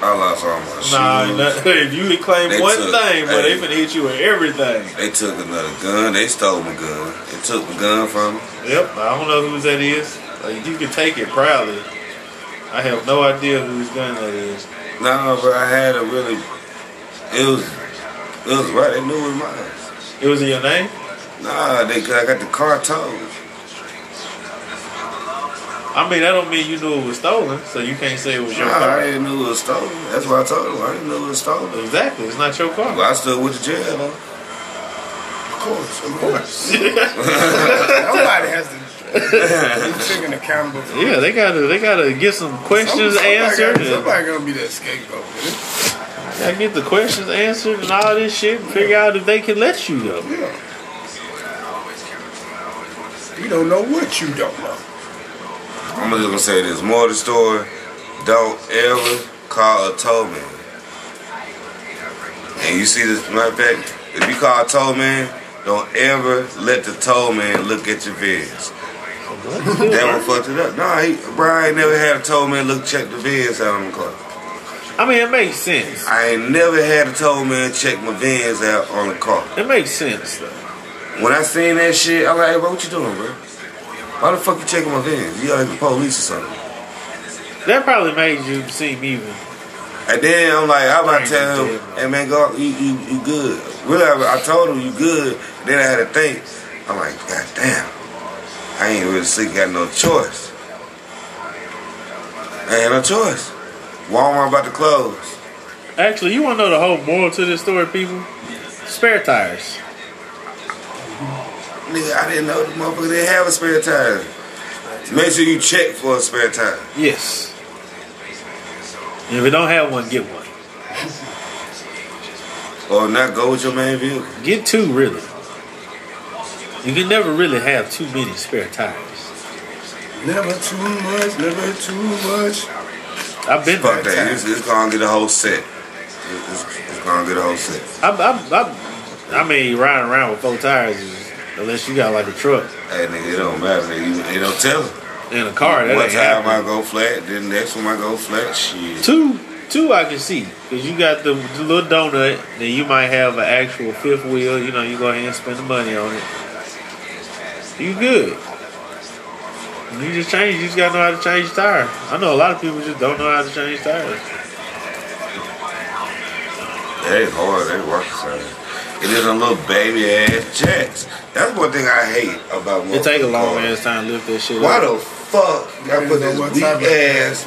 I lost all my shoes. Nah, not, if you would claim They one took- thing, but they hey. finna hit you with everything. They took another gun. They stole my gun. They took my gun from me. Yep, I don't know whose that is. Like you can take it proudly. I have no idea whose gun that is. No, but I had a really. It was. It was right. They knew it was mine. It was in your name? Nah, they. I got the car towed. I mean, that don't mean you knew it was stolen, so you can't say it was your Nah, I car. didn't know it was stolen. That's what I told him. I didn't know it was stolen. Exactly, it's not your But car. I still went to jail though. Of course, of course. Somebody has to be taken accountable. For Yeah, they gotta they gotta get some questions somebody answered. Gotta, somebody gonna be that scapegoat. Man. Gotta get the questions answered and all this shit and figure out if they can let you go. Yeah. You don't know what you don't know. I'm just gonna say this. More of the story. Don't ever call a tow man. And you see this matter of fact, if you call a tow man, don't ever let the tow man look at your vids. That one fucked it up. Nah, he, Brian never had a tow man look check the vids out on the car. I mean, it makes sense. I ain't never had a tow man check my vans out on the car. It makes sense though. When I seen that shit, I'm like, hey, bro, what you doing, bro? Why the fuck you checking my vans? You like the police or something? That probably made you seem even. And then I'm like, I'm about to tell him, hey man, go, you, you, you good. Really, I, I told him you good. Then I had to think. I'm like, God damn, I ain't really sick, got no choice. I ain't no choice. Walmart about to close. Actually, you want to know the whole moral to this story, people? Spare tires. Nigga, I didn't know the motherfucker didn't have a spare tire. Make sure you check for a spare tire. Yes. And if you don't have one, get one. Or not go with your main vehicle. Get two, really. You can never really have too many spare tires. Never too much, never too much. I've been Fuck there. that. It's, it's gonna get a whole set. It's, it's gonna get a whole set. I, I, I, I mean, riding around with four tires, is, unless you got like a truck Hey nigga, it don't matter. Nigga. Don't tell them. and a car, that One time I go flat, then the next one I go flat. Shit. Two, two I can see because you got the, the little donut. Then you might have an actual fifth wheel. You know, you go ahead and spend the money on it. You good. You just change. You just gotta know how to change tires. I know a lot of people just don't know how to change tires. They hard. They work. side. It is a little baby ass jacks. That's one thing I hate about. It take a long ass time to lift that shit. Why up. the fuck I put this weak ass,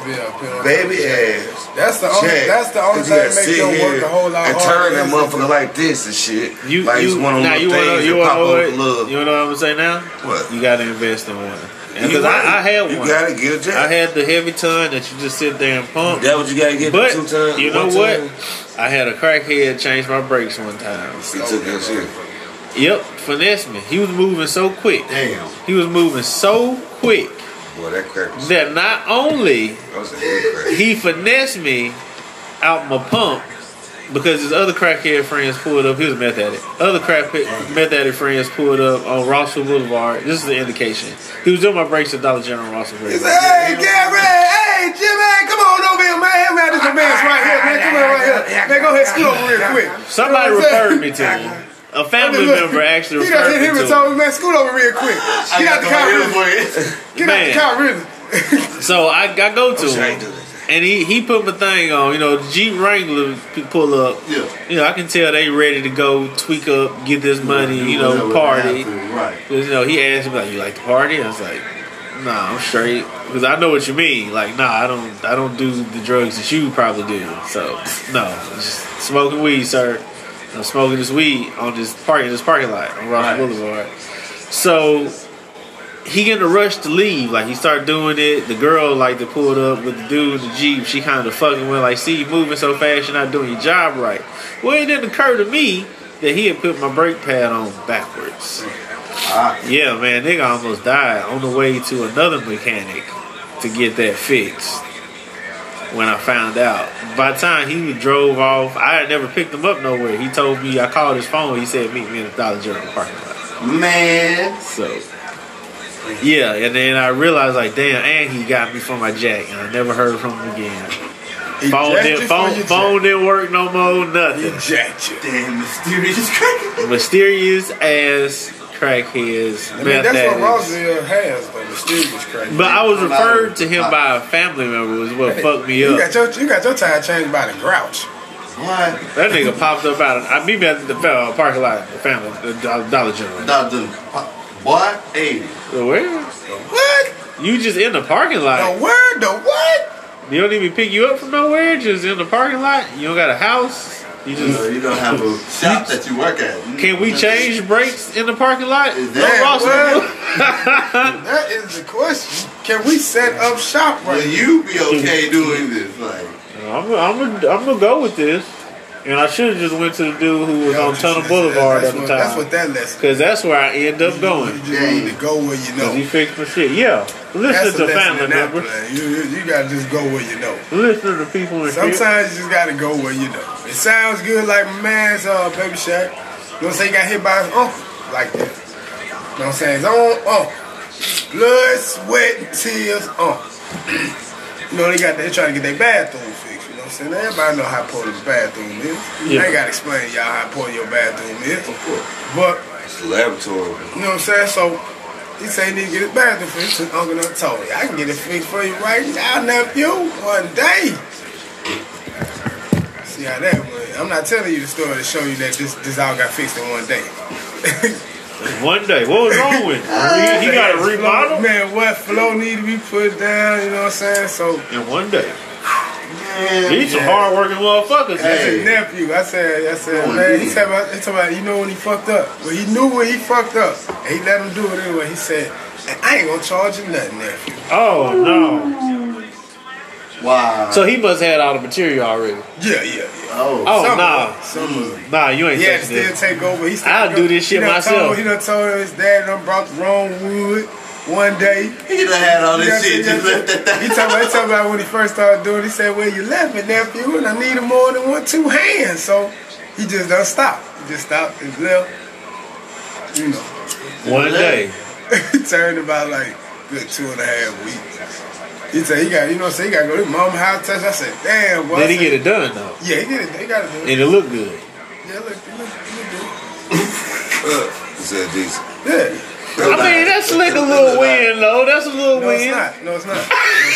baby ass, That's the only. jack? That's the only 'Cause you thing gotta that makes sit your work here a whole lot and harder. turn that Is motherfucker like this and shit. You, like it's you, one of now those you things wanna, that you wanna pop know up what? a little. You know what I'm gonna say now? What? You gotta invest in one. Because You. I, I had You one. gotta get a jack. I had the heavy ton that you just sit there and pump. That what you gotta get But two times. you know what? time? I had a crackhead change my brakes one time. He took that shit. Yep, finesse me. He was moving so quick. Damn. He was moving so quick Boy, that crack was. that not only That was a crack. he finessed me out my pump because his other crackhead friends pulled up. He was a meth addict. Other crack meth addict friends pulled up on Rossville Boulevard. This is the indication. He was doing my brakes at Dollar General Rossville He Boulevard. said, "Hey, Gary, hey, Jimmy, come on over here, man. Help me out this advance right here, man. Come on right here, man. Go ahead, scoot over real quick." Somebody You know referred me to him. a family Look, member actually He done referred hit him me and to. told him. him, man, scoot over real quick. Get out the car, somebody really. else for. Get out the car, really. So I, I go to I him, do this. And he, he put my thing on. You know, Jeep Wrangler pull up. Yeah. You know, I can tell they ready to go tweak up, get this money. You know, party. Right. have to, Right. 'Cause, you know, he asked me like, "You like to party?" I was like, "Nah, I'm straight." Because I know what you mean. Like, nah, I don't, I don't do the drugs that you probably do. So, no, just smoking weed, sir. I'm smoking this weed on this parking, this parking lot on Ross Right. Boulevard. So he in a rush to leave. Like he started doing it. The girl like that pulled up with the dude the jeep. She kind of fucking went like, "See, you moving so fast, you're not doing your job right." Well, it didn't occur to me that he had put my brake pad on backwards. Ah. Yeah, man, nigga almost died on the way to another mechanic to get that fixed. When I found out, by the time he drove off, I had never picked him up nowhere. He told me I called his phone. He said, "Meet me in the Dollar General parking lot." Man. So, yeah, and then I realized, like, damn, and he got me for my jack, and I never heard from him again. Phone didn't, phone, phone didn't work no more, nothing. Jacked you. Damn mysterious cracker. Mysterious ass crackheads, I mean, that's what addicts. Roswell has, though, mysterious crack. But I was I'm referred to him by a family member, was what Hey, fucked me you up. got your you got your tire changed by the grouch. What? That nigga popped up out of, I meet me at the uh, parking lot, the family, the Dollar General. Dollar General. What? Hey. Where? What? You just in the parking lot. The word? The what? You don't even pick you up from nowhere, just in the parking lot. You don't got a house. You just know, you don't have a shop that you work at. Can we mm-hmm. change brakes in the parking lot? Is No, that- well- That is the question. Can we set up shop right Will you be okay doing this? Like, I'm I'm I'm gonna go with this, and I should have just went to the dude who was Yeah, on Tunnel Boulevard at the what, That's time, what that lesson. because that's where I end up You going. You just need to go where you know. He fixed my shit. Yeah, That's listen a to family members. You, you, you gotta just go where you know. Listen to the people. Sometimes you just gotta go where you know. It sounds good like my man's uh, Baby Shaq. You know what I'm saying? He got hit by his uncle like that. You know what I'm saying? His own uncle. Blood, sweat, tears, uncle. you know, they got they trying to get their bathroom fixed. You know what I'm saying? Everybody know how important the bathroom is. Yeah. I ain't gotta explain to y'all how important your bathroom is. Of course. But It's a laboratory. you know what I'm saying? So he said he need to get his bathroom fixed. His uncle done told me, I can get it fixed for you right now, nephew, one day. See how that went. I'm not telling you the story to show you that this this all got fixed in one day. One day, what was wrong with him? He, he got a remodel Man, what flow need to be put down, you know what I'm saying? So in one day. Man. These some Yeah. hard working motherfuckers. that's Hey. his nephew. I said, I said, Oh, man, he yeah. said about, he talking about, you know when he fucked up. But he knew when he fucked up. And he let him do it anyway. He said, I ain't gonna charge you nothing, nephew. Oh no! Wow. So he must have had all the material already. Yeah, yeah, yeah. oh. Oh Some nah, of some nah, you ain't He had to touching still this. take over. He still I'll do this shit he done myself. Told, he done told his dad done brought the wrong wood one day. He done had all this shit he just done- left that thing. He talking about, he talking about when he first started doing it, he said, well, you left me, nephew, and I needed more than one, two hands. So he just done stopped. He just stopped and left. You know, One day. he turned about like good two and a half weeks. He said he got, you know what I'm saying, he got to go to his mama house touch. I said, damn, boy. Did he get it done though? Yeah, he did it. He got to do it. And it looked good. Yeah, look, look, look, He said decent. Yeah. I mean, that's like a little win though. That's a little No, it's win. not. No, it's not.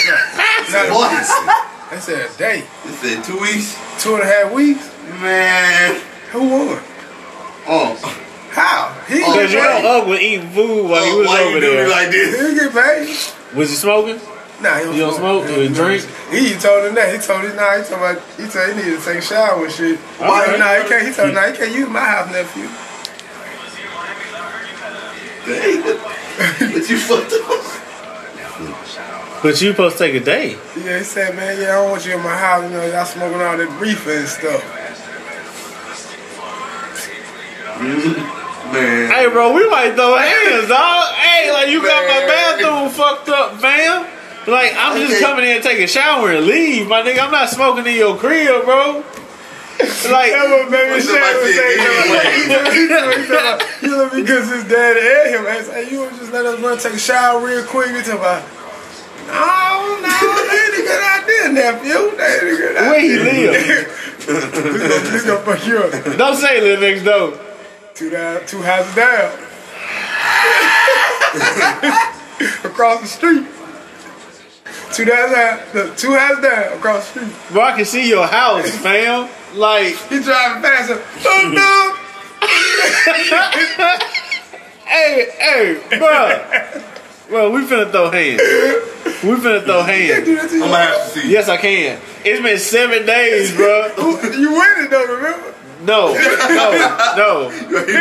No, it's not. Not a What? That's They a day. It said two weeks. Two and a half weeks. Man. Who won? Oh. How? He Oh, Cause you get paid. know Ugg was eating food while he oh, was Why over you do there. like this? He get paid. Was he smoking? Nah, he don't, You don't smoke? You He- drink? He told him that. He told him, nah, he told about, he told he needed to take a shower and shit. All Why? right. Nah, he can't, he told him, nah, he can't use my house, nephew. Hey, what, what you fucked up? But you supposed to take a day. Yeah, he said, man, yeah, I don't want you in my house. You know, y'all smoking all that reefer and stuff. Mm-hmm. Man. Hey, bro, we might throw hands, dog. Hey, like you got my Man. bathroom fucked up, fam. Like I'm just coming in, take a shower, and leave, my nigga. I'm not smoking in your crib, bro. Like, That's what baby What's Shaq was saying. He told he told me, You know, because his daddy and him. I said, you want to just let us run take a shower real quick. He talking about, no, no, that ain't a good idea, nephew. That ain't a good idea. where he live? This gonna, gonna fuck you up. Don't say live next door. Two down, two houses down. across the street. Two down, two houses down across the street. Bro, I can see your house, fam. Like, He driving past him. Oh no! hey, hey, bro. Well, we finna throw hands. We finna throw hands. Do that to I'm you. gonna have to see. Yes, I can. It's been seven days, bro. You winning though, remember? No, no, no,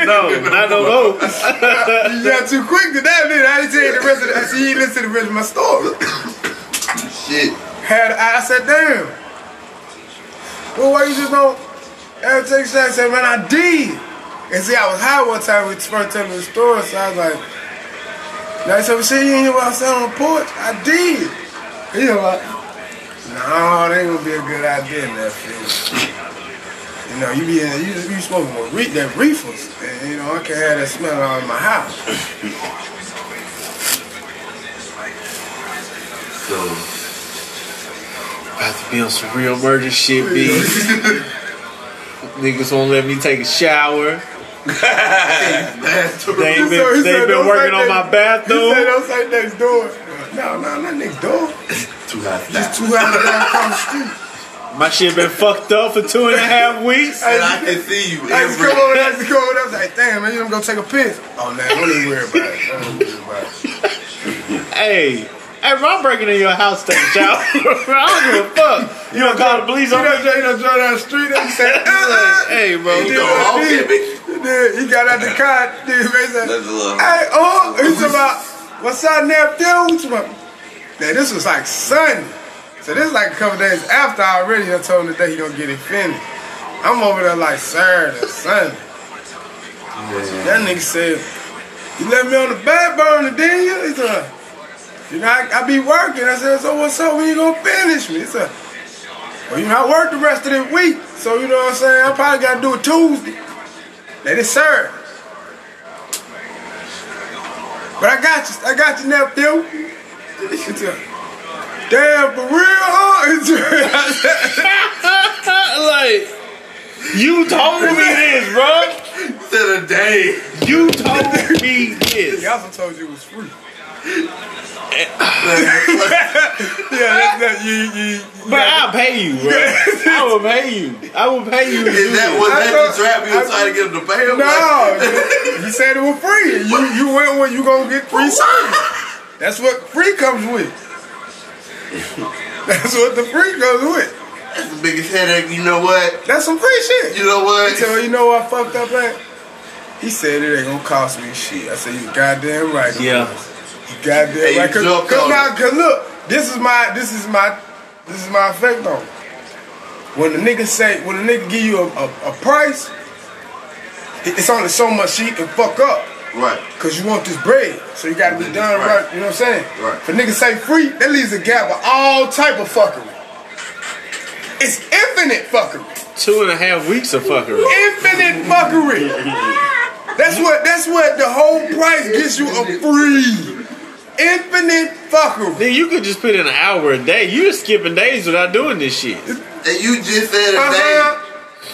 no, not no more. You got too quick to that, man. I didn't tell you the rest of the. I see you ain't listen to the rest of my story. Shit. Had I said, damn. Well, why you just don't ever take shots? I said, man, I did. And see, I was high one time with first telling the store, so I was like, now he said, well, you ain't hear what I said on the porch? I did. He was like, no, that ain't gonna be a good idea in that field. You know, you be in, you, you smoking re- that reefers, and you know, I can't have that smell all in my house. So, About to be on some real murder shit, B. Niggas won't let me take a shower. They ain't been, they ain't been working on my that." He said, bathroom. don't say next door. No, no, not next door. Too hot. Just two houses down across the street. My shit been fucked up for two and a half weeks. And I can see you I used to every. come over there, I used to come over there. I was like, damn, man, I'm gonna take a piss? Oh, man, don't even worry about it. Don't even worry about it. Hey, hey, bro, I'm breaking in your house to shower. I don't give a fuck. You don't call the police You on me? know, you know, drive down the street and uh, Like, hey, bro. You go home, did. Then he got out the car. Then he said, That's a little. Hey, oh, he's about, what's up, nephew? What you want? Now, this was like Sunday. So this is like a couple days after I already done told him that he gonna get it finished. I'm over there like Saturday, Sunday. That nigga said, you left me on the back burner, didn't you? He said, you know, I, I be working. I said, so what's up? When you gonna finish me? He said, well, you know, I work the rest of the week. So, you know what I'm saying? I probably gotta do it Tuesday. Let it serve. But I got you. I got you, nephew. He Damn, for real, huh? Like, you told me this, bro. To the day. You told me this. Y'all also told you it was free. Yeah, that, that, you, you, you But I'll pay you, bro. I will pay you. I will pay you. Is that this. was I that the trap you was I- trying to get him to pay him? No, you said it was free. You you went where you gonna get free service. That's what free comes with. That's what the free comes with. That's the biggest headache. You know what? That's some free shit. You know what? He said, well, you know what I fucked up at? He said it ain't gonna cost me shit. I said, you goddamn right. Yeah. You goddamn Hey, you right. Cause, jumped cause now, cause look, this is my, this is my, this is my effect on. it. When the nigga say, when the nigga give you a, a, a price, it's only so much shit can fuck up. Right. Cause you want this bread, so you gotta be Right. done right. You know what I'm saying? Right. If a nigga say free, that leaves a gap of all type of fuckery. It's infinite fuckery. Two and a half weeks of fuckery. Infinite fuckery. That's what. That's what the whole price gets you a free. Infinite fuckery. Then you could just put in an hour a day. You're skipping days without doing this shit. And you just said a Uh-huh.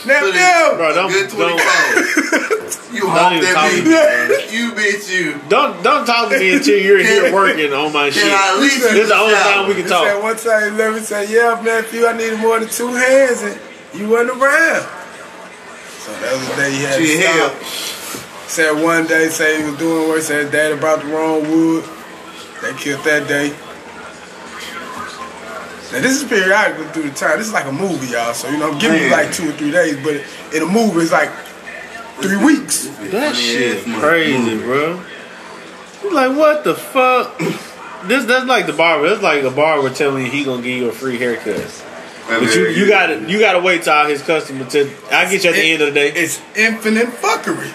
Now, Put it- Bro, don't, day. Good don't, you Don't even talk that to bitch. You bitch you. don't don't talk to me until you're here working on my shit. Can I at least This is the only time we he can said talk. one time, he let me say, "Yeah, nephew, I needed more than two hands, and you wasn't around." So that was the day he had She to stop. Said one day, say he was doing work. Said his daddy brought the wrong wood. They killed that day. Now this is periodically through the time. This is like a movie, y'all. So you know, I'm giving you like two or three days, but in a movie, it's like three weeks. That shit crazy, bro. You like what the fuck? This that's like the barber. That's like a barber telling you he gonna give you a free haircut. But you you gotta you gotta wait till his customer to I get you at the end of the day. It's infinite fuckery.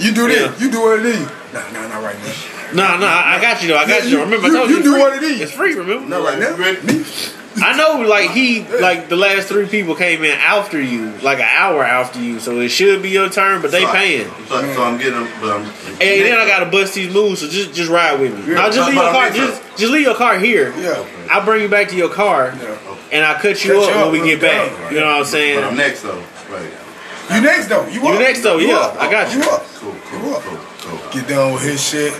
You do this, Yeah. you do what it is. Nah, nah, not right now. No, no, I I got you though. I got you. You- Remember, you- I told you, you do free. what it is. It's free. Remember? Not right now. Ready? I know, like he, like the last three people came in after you, like an hour after you, so it should be your turn, but they So I- paying. So, so I'm getting them, but I'm. And then I gotta bust these moves, so just just ride with me. Yeah, no, just leave your car. Just just leave your car here. Yeah. I'll bring you back to your car, Yeah. and I'll cut you Cut up you when we get we back. done. You know what I'm saying? But I'm next though. Right. You next though. You, You next though, yeah, up. I got you. You up. Cool, cool, You cool, cool. Get done with his shit.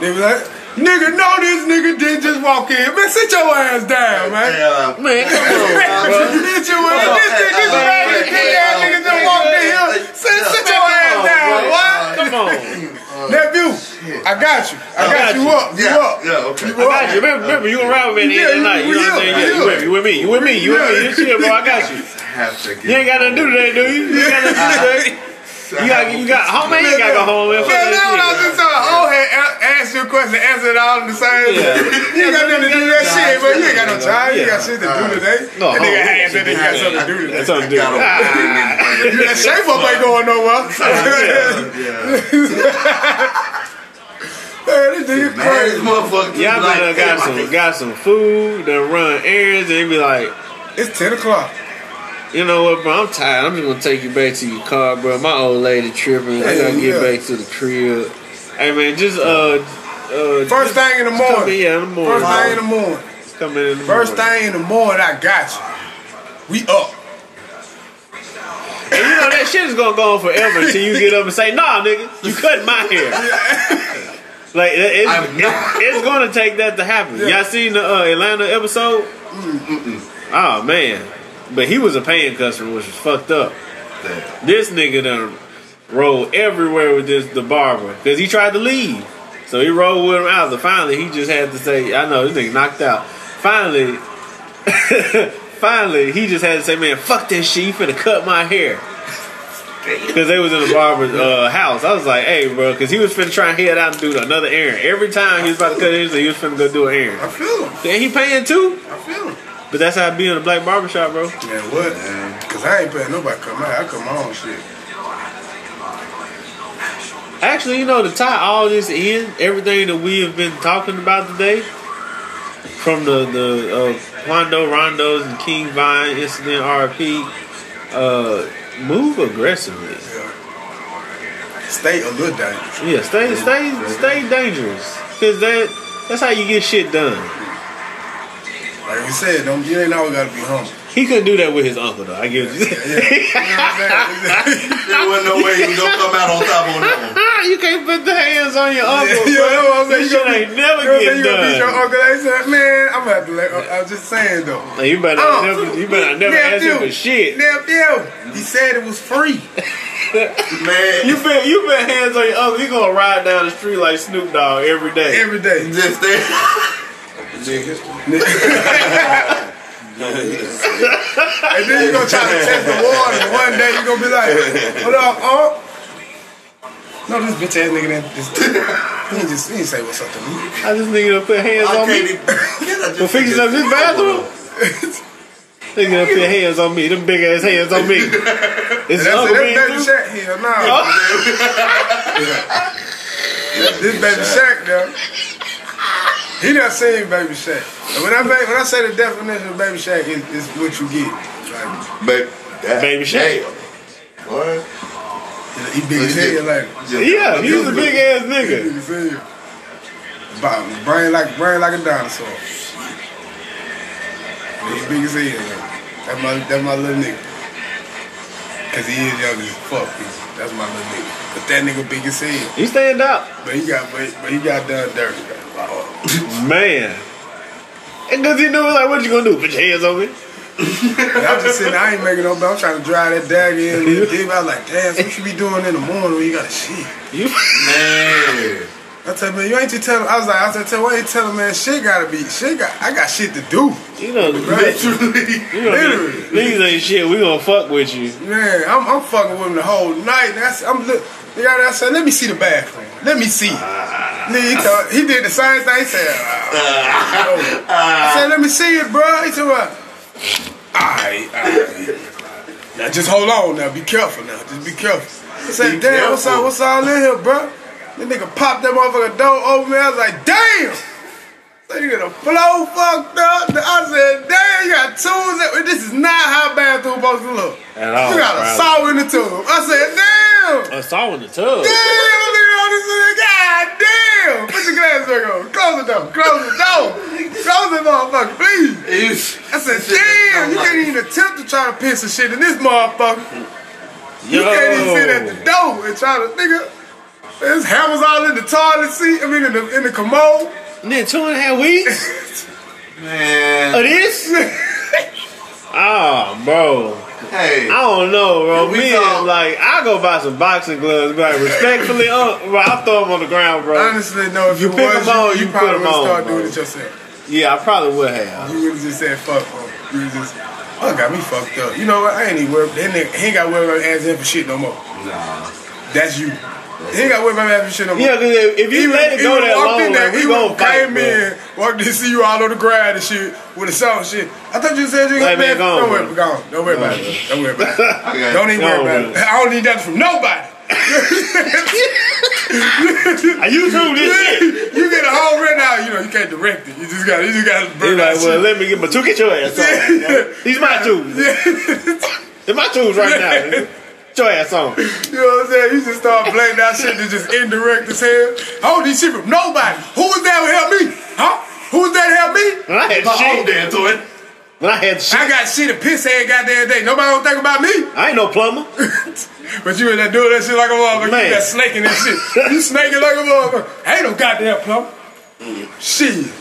They be like, nigga, no, this nigga didn't just walk in. Man, sit your ass down, man. Yeah, Man, come on, bro. Sit your ass. down. This nigga, this raggedy dick ass nigga just walked in here. Sit, sit your ass down, what? Come on. Nephew, I got you. I got you up. You yeah, up. yeah, okay. You I got up. you. Remember, remember you gonna ride with me at the end of the night. You know what I'm saying? Yeah, you with me. You with me. You with me. You with me. You shit, bro. I got you. Half second. You ain't got nothing to do today, do you? You ain't got nothing to do today. You got, you got, home man, you gotta go home, man. Fuck Man, that's what I was that just talking about. Oh, hey, a- ask you a question, answer it all in the same. Yeah. You ain't got nothing to do with that shit, but you ain't got no time. You got shit to do today. No, that nigga ass said he got something to do today. That's something to do. Got him. That shape up ain't going nowhere. Man, this nigga crazy. motherfucker. Y'all better got some, got some food, done run errands, and they be like, It's 10 o'clock. you know what, bro? I'm tired. I'm just gonna take you back to your car, bro. My old lady tripping. I gotta Yeah, get yeah. back to the crib. Hey man, just uh, uh, First thing in the come in, morning. yeah, in the morning. First thing in the morning. Come in, in the First morning. thing in the morning, I got you. We up. And you know that shit is gonna go on forever until you get up and say, "Nah, nigga, you cutting my hair." like it- it's, I'm it's gonna take that to happen. Yeah. Y'all seen the uh, Atlanta episode? Oh man, but he was a paying customer, which was fucked up. This nigga done rolled everywhere with this the barber because he tried to leave. So he rolled with him out. So finally, he just had to say, "I know this nigga knocked out." Finally, finally, he just had to say, "Man, fuck this shit. You finna cut my hair." Because they was in the barber's uh, house. I was like, "Hey, bro," because he was finna try and head out and do another errand. Every time he was about to cut his, he was finna go do an errand. I feel him. And he paying too. I feel him. But that's how I be in a black barber shop, bro. Man, what? Because I ain't paying nobody come out. I cut my own shit. Actually, you know, to tie all this in, everything that we have been talking about today, from the the uh, Quando Rondos and King Von incident, RP, uh, move aggressively. Stay a little dangerous. Yeah, stay stay stay dangerous, cause that that's how you get shit done. Like we said, don't, you ain't always got to be humble. He couldn't do that with his uncle though. I give you. You know what I'm saying? There wasn't no way he was gonna come out on top on that one. You can't put the hands on your uncle. Yeah, you know what I'm saying? This You shit gonna ain't be- never you know what I'm saying? get You gonna beat your uncle. They said, man, I'm gonna have to let. I was just saying though. Like, you better Oh, never, you better never ask him for shit. Nephew, he said it was free. Man, You put you put hands on your uncle, he gonna ride down the street like Snoop Dogg every day. Every day. just there. And then you gonna try to test the water. and One day you gonna be like, hold up, oh. No, this bitch ass nigga didn't just, he didn't just he didn't say what's up to me. I just need to put hands I on me even. Can I for just fixing up his bathroom. They gonna put hands on me, them big ass hands on me. It's And that's Uncle it, that's baby too? Shaq here, nah. Oh. This baby Shaq though. He done seen baby Shaq. And when I make, when I say the definition of baby Shaq, is is what you get. Like Baby, that, Baby Shaq. What? He big as hell, like. Yeah, he was a big ass nigga. Big as hell. Bo- Brain like brain like a dinosaur. He big as hell. Like. That's my that's my little nigga. Cause he is young as fuck. That's my little nigga. But that nigga big as hell. He stand up. But he got but, but he got done dirty. Like, oh. man. And cause he knew like, what you gonna do? Put your hands on me? I'm just sitting I ain't making no, but I'm trying to drive that dagger in. with the. I was like, damn, what you be doing in the morning when you got a shit? You Man. I tell man, you ain't just telling. Him. I was like, I said, tell why you telling him, man, shit gotta be, shit got, I got shit to do. you know, Right? you know Literally. these ain't shit. We gonna fuck with you. Man, I'm, I'm fucking with him the whole night. That's, I'm look. That said, let me see the bathroom. Let me see. Nigga, he, thought, he did the same thing. He said, uh, I said, let me see it, bro. He said, alright, alright. Now just hold on now. Be careful now. Just be careful. I said, damn, what's careful. all, what's all in here, bro? That nigga popped that motherfucker door open. I was like, damn. That nigga the flow fucked up. I said, damn, you got tools. That, this is not how bathroom supposed to look. At all, You got a probably. saw in the tube. I said, damn. I saw in the tub. Damn, nigga on this nigga. God damn. Put your glass back on. Close the door. Close the door. Close the motherfucker, please. I said, damn, you can't even attempt to try to piss some shit in this motherfucker. You can't even sit at the door and try to nigga. There's hammers all in the toilet seat. I mean, in the in the commode. And then two and a half weeks Man. of this? Oh, bro. Hey. I don't know, bro. Me, talk- like, I go buy some boxing gloves, but respectfully, uh, bro, I throw them on the ground, bro. Honestly, no. If You it pick was 'em you, on, you you probably put 'em would have on, started bro. doing it yourself. Yeah, I probably would have. You would have just said fuck, bro. You would just. Oh, got me fucked up. You know what? I ain't even worried. That nigga, he ain't got to worry about asking for shit no more. Nah. That's you. He ain't got to worry about asking shit no more. Yeah, because if, if you let it go that long, like, we he gonna fight, came bro. in, walked in, see you all on the ground and shit with a song shit. I thought you said you Hey, got man, go on, Don't worry, bro. go. Don't worry about it. Don't worry about it. Don't even Go worry about it. I don't need that from nobody. I YouTube this shit. you get a whole rent out, you know, you can't direct it. You just got, you just got to burn like, well, shit. let me get my two. Get your ass on. bro. These my tools. They're my tools right now. Your ass on. You know what I'm saying? You just start blaming that shit that's just indirect as hell. I don't need shit from nobody. Who was there to help me? Huh? Who was there to help me? When I had my own shit, damn to it. when I had shit, I got shit a piss head goddamn day. Nobody don't think about me. I ain't no plumber. But you in there doing that shit like a motherfucker. Man. You got snaking and shit. You snaking like a motherfucker. I ain't no goddamn plumber. Shit.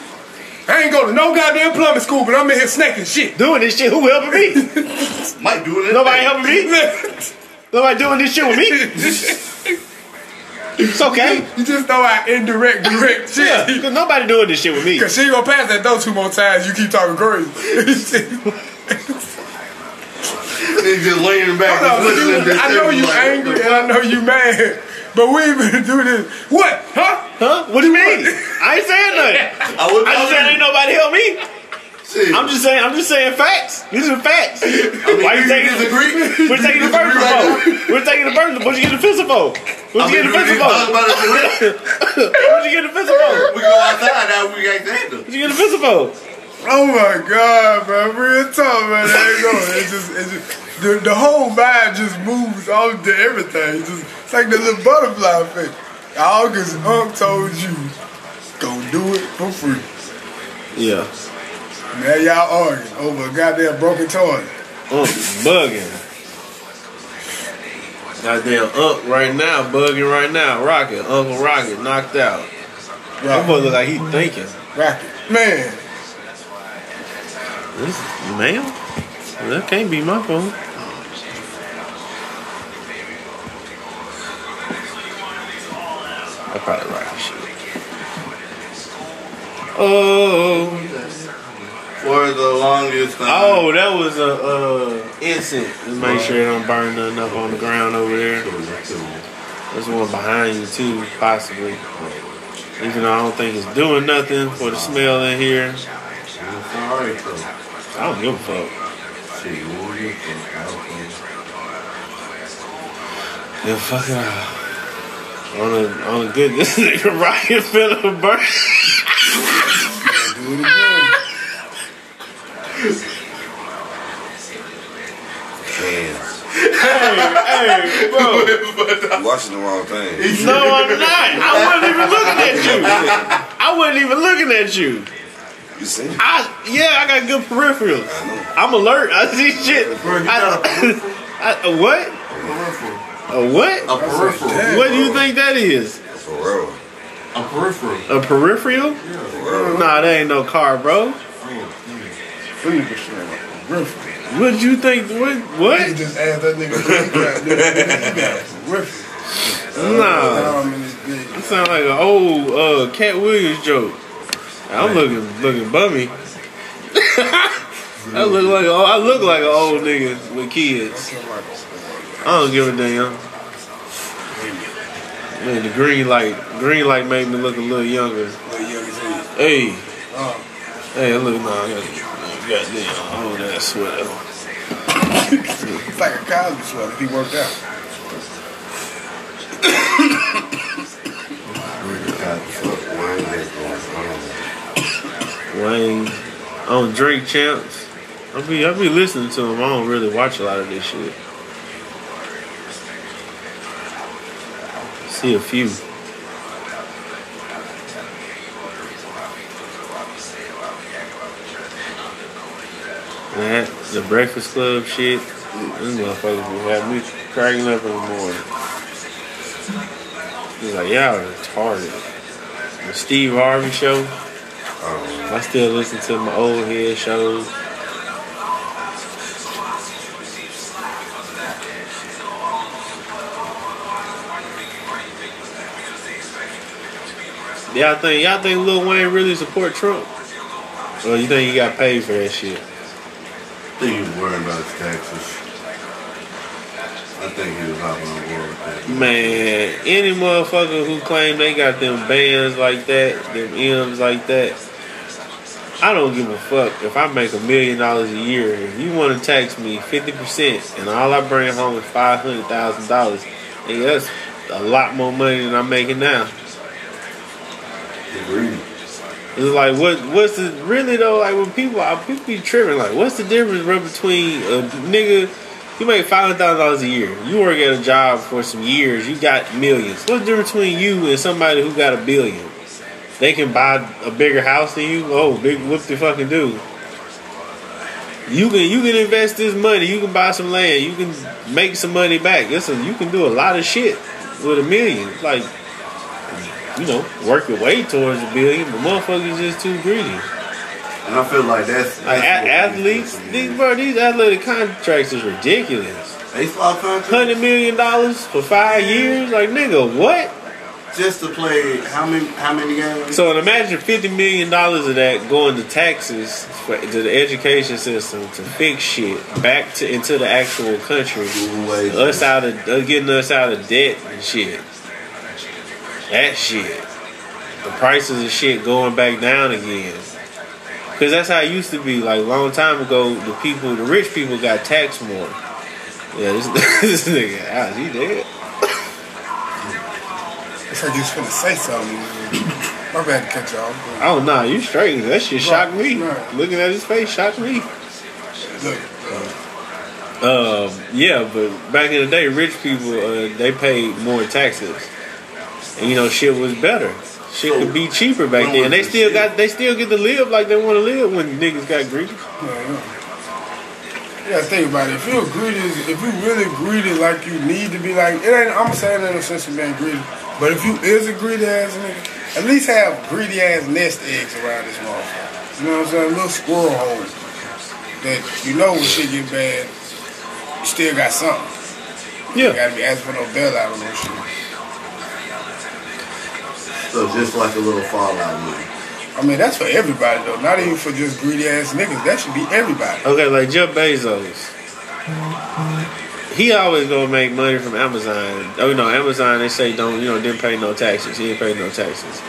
I ain't go to no goddamn plumbing school, but I'm in here snaking shit. Doing this shit, who helping me? Might do it. Nobody helping me. Nobody doing this shit with me. It's okay. You just throw out indirect, direct shit. Yeah, because nobody doing this shit with me. Cause she ain't gonna pass that door two more times. You keep talking crazy. They just laying back. I know, you, I know you like, angry and I know you mad, but we ain't gonna do this. What? Huh? Huh? What do you mean? I ain't saying nothing. I would I just said ain't nobody help me. Shit. I'm just saying. I'm just saying facts. These are facts. Why you taking disagree? We're taking the first for? We're taking the first. What you get the fist for? What you get the fist for? What you get the fist for? We go outside now. We got that. What you get the fist for? Oh my god, man! Real talk, man. There you go. It's just, it's just the, the whole mind just moves on to everything. It's, just, it's like the little butterfly effect. August because Unc told you, go do it for free. Yeah. Now y'all arguing over a goddamn broken toilet. Unc bugging. Goddamn Unc right now, bugging right now. Rocket, Uncle Rocket knocked out. That boy look like he thinking. rocket. Man, This man, that can't be my phone. I probably shit. Oh, For the longest time. oh, that was a uh, instant. Just make sure it don't burn nothing up on the ground over there. There's one behind you too, possibly. Even though I don't think it's doing nothing for the smell in here. Sorry. I don't give a fuck. Shit, you won't get fucked. I don't think. Yeah, fuck it out. On a on a good this nigga Ryan feeling burn. do it again. Hey, bro. You watching the wrong thing. No, I'm not. I wasn't even looking at you. I wasn't even looking at you. You see? I yeah, I got good peripherals. I know. I'm alert. I see shit. Bro, you I, got a peripheral? I, a what? A what? A peripheral. Damn. What do you think that is? For real. A peripheral. A peripheral? For real. Nah, that ain't no car, bro. That nigga straight up. Peripheral. What you think? What? What? just asked that nigga, he he got. Nah. In his dick. It sound like an old uh, Katt Williams joke. I'm looking looking bummy. I look like I look like an old nigga with kids. I don't give a damn. Man, the green light, green light made me look a little younger. Little young as hell. Hey, Oh. hey, look, nah, I got, goddamn, oh that sweater. It's like a Cosby sweater if he worked out. Wayne on Drink Champs. I be I be listening to him. I don't really watch a lot of this shit. See a few. That the Breakfast Club shit. These motherfuckers will have me cracking up in the morning. He's like, y'all are retarded. The Steve Harvey show. Oh. I still listen to my old head shows. Y'all think y'all think Lil Wayne really support Trump? Or you think he got paid for that shit? I think he was worrying about his taxes. I think he was hopping on board with that. Man, any motherfucker who claim they got them bands like that, them M's like that, I don't give a fuck if I make a million dollars a year. If you want to tax me fifty percent and all I bring home is five hundred thousand dollars, and that's a lot more money than I'm making now. Agreed. It's like what what's the really though? Like when people I people be tripping, like what's the difference bro, between a nigga you make five hundred thousand dollars a year, you work at a job for some years, you got millions. What's the difference between you and somebody who got a billion? They can buy a bigger house than you. Oh, big whoop the fucking do. You can you can invest this money. You can buy some land. You can make some money back. Listen, you can do a lot of shit with a million. Like you know, work your way towards a billion, but motherfuckers just too greedy. And I feel like that's, Like that's a- athletes, these bro, these athletic contracts is ridiculous. baseball contract Hundred million dollars for five years, like nigga, what? just to play how many how many games? So imagine fifty million dollars of that going to taxes for, to the education system to fix shit back to into the actual country. Us out of uh, getting us out of debt and shit. That shit. The prices of shit going back down again. Cause that's how it used to be. Like a long time ago, the people, the rich people, got taxed more. Yeah, this, this nigga, ah, he dead. It's like you was gonna say something. My bad to you off. Oh nah, you straight. That shit shocked me. Right. Looking at his face shocked me. Look, Um, yeah, but back in the day, rich people uh, they paid more taxes, and you know shit was better. Shit could be cheaper back then. They still got they still get to live like they want to live when niggas got greedy. yeah, yeah. You think about it. If you're greedy, if you really greedy like you need to be like, it ain't, I'm saying it in the sense of being greedy. But if you is a greedy ass nigga, at least have greedy ass nest eggs around this motherfucker. You know what I'm saying? Little squirrel holes that you know when shit get bad, you still got something. You Yeah, gotta be asking for no bail out on no shit. So just like a little fallout movie. I mean, that's for everybody though. Not even for just greedy ass niggas. That should be everybody. okay, like Jeff Bezos. He always gonna make money from Amazon. Oh no, Amazon they say don't you know didn't pay no taxes. He didn't pay no taxes.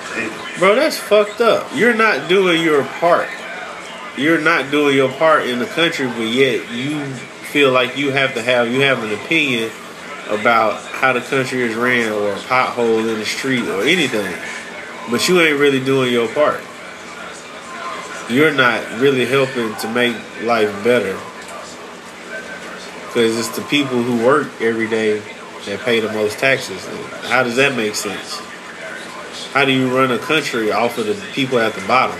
Bro, that's fucked up. You're not doing your part. You're not doing your part in the country, but yet you feel like you have to have you have an opinion about how the country is ran or a pothole in the street or anything. But you ain't really doing your part. You're not really helping to make life better. Because it's the people who work every day that pay the most taxes. How does that make sense? How do you run a country off of the people at the bottom?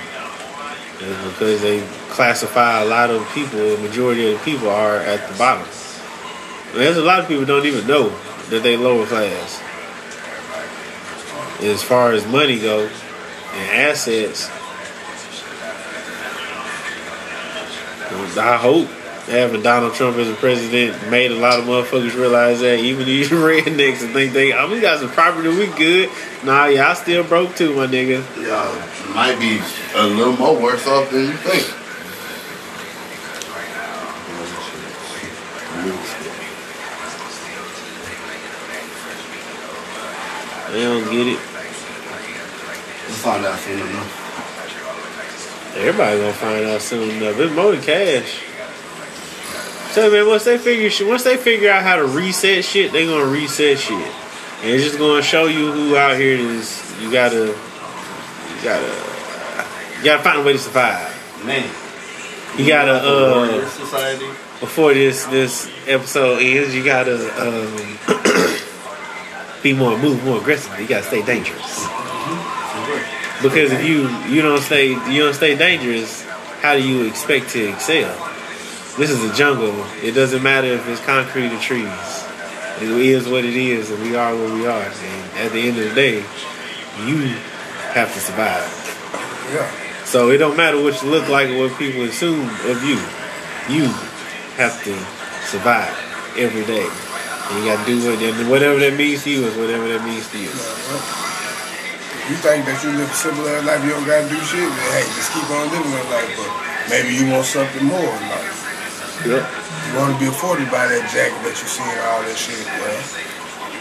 Because they classify a lot of people, the majority of the people are at the bottom. There's a lot of people don't even know that they lower class. As far as money go and assets, I hope having Donald Trump as a president made a lot of motherfuckers realize that even these rednecks and think they, oh, we got some property, we good. Nah, y'all still broke too, my nigga. Y'all might be a little more worse off than you think. They don't get it. We'll find out soon enough. Everybody gonna find out soon enough. It's more than cash. Tell me, man, once they figure shit, once they figure out how to reset shit, they gonna reset shit, and it's just gonna show you who out here is. You gotta, you gotta, you gotta find a way to survive. Man. You gotta, uh, society. before this this episode ends, you gotta um, be more, move more aggressively. You gotta stay dangerous. Because if you you don't stay you don't stay dangerous, how do you expect to excel? This is a jungle. It doesn't matter if it's concrete or trees. It is what it is, and we are what we are. And at the end of the day, you have to survive. Yeah. So it don't matter what you look like or what people assume of you. You have to survive every day. And you got to do and whatever that means to you is whatever that means to you. You think that you live a simple life, you don't gotta do shit, then hey, just keep on living that life. But maybe you want something more in life. Yep. You want to be afforded by that jacket that you see and all that shit, well,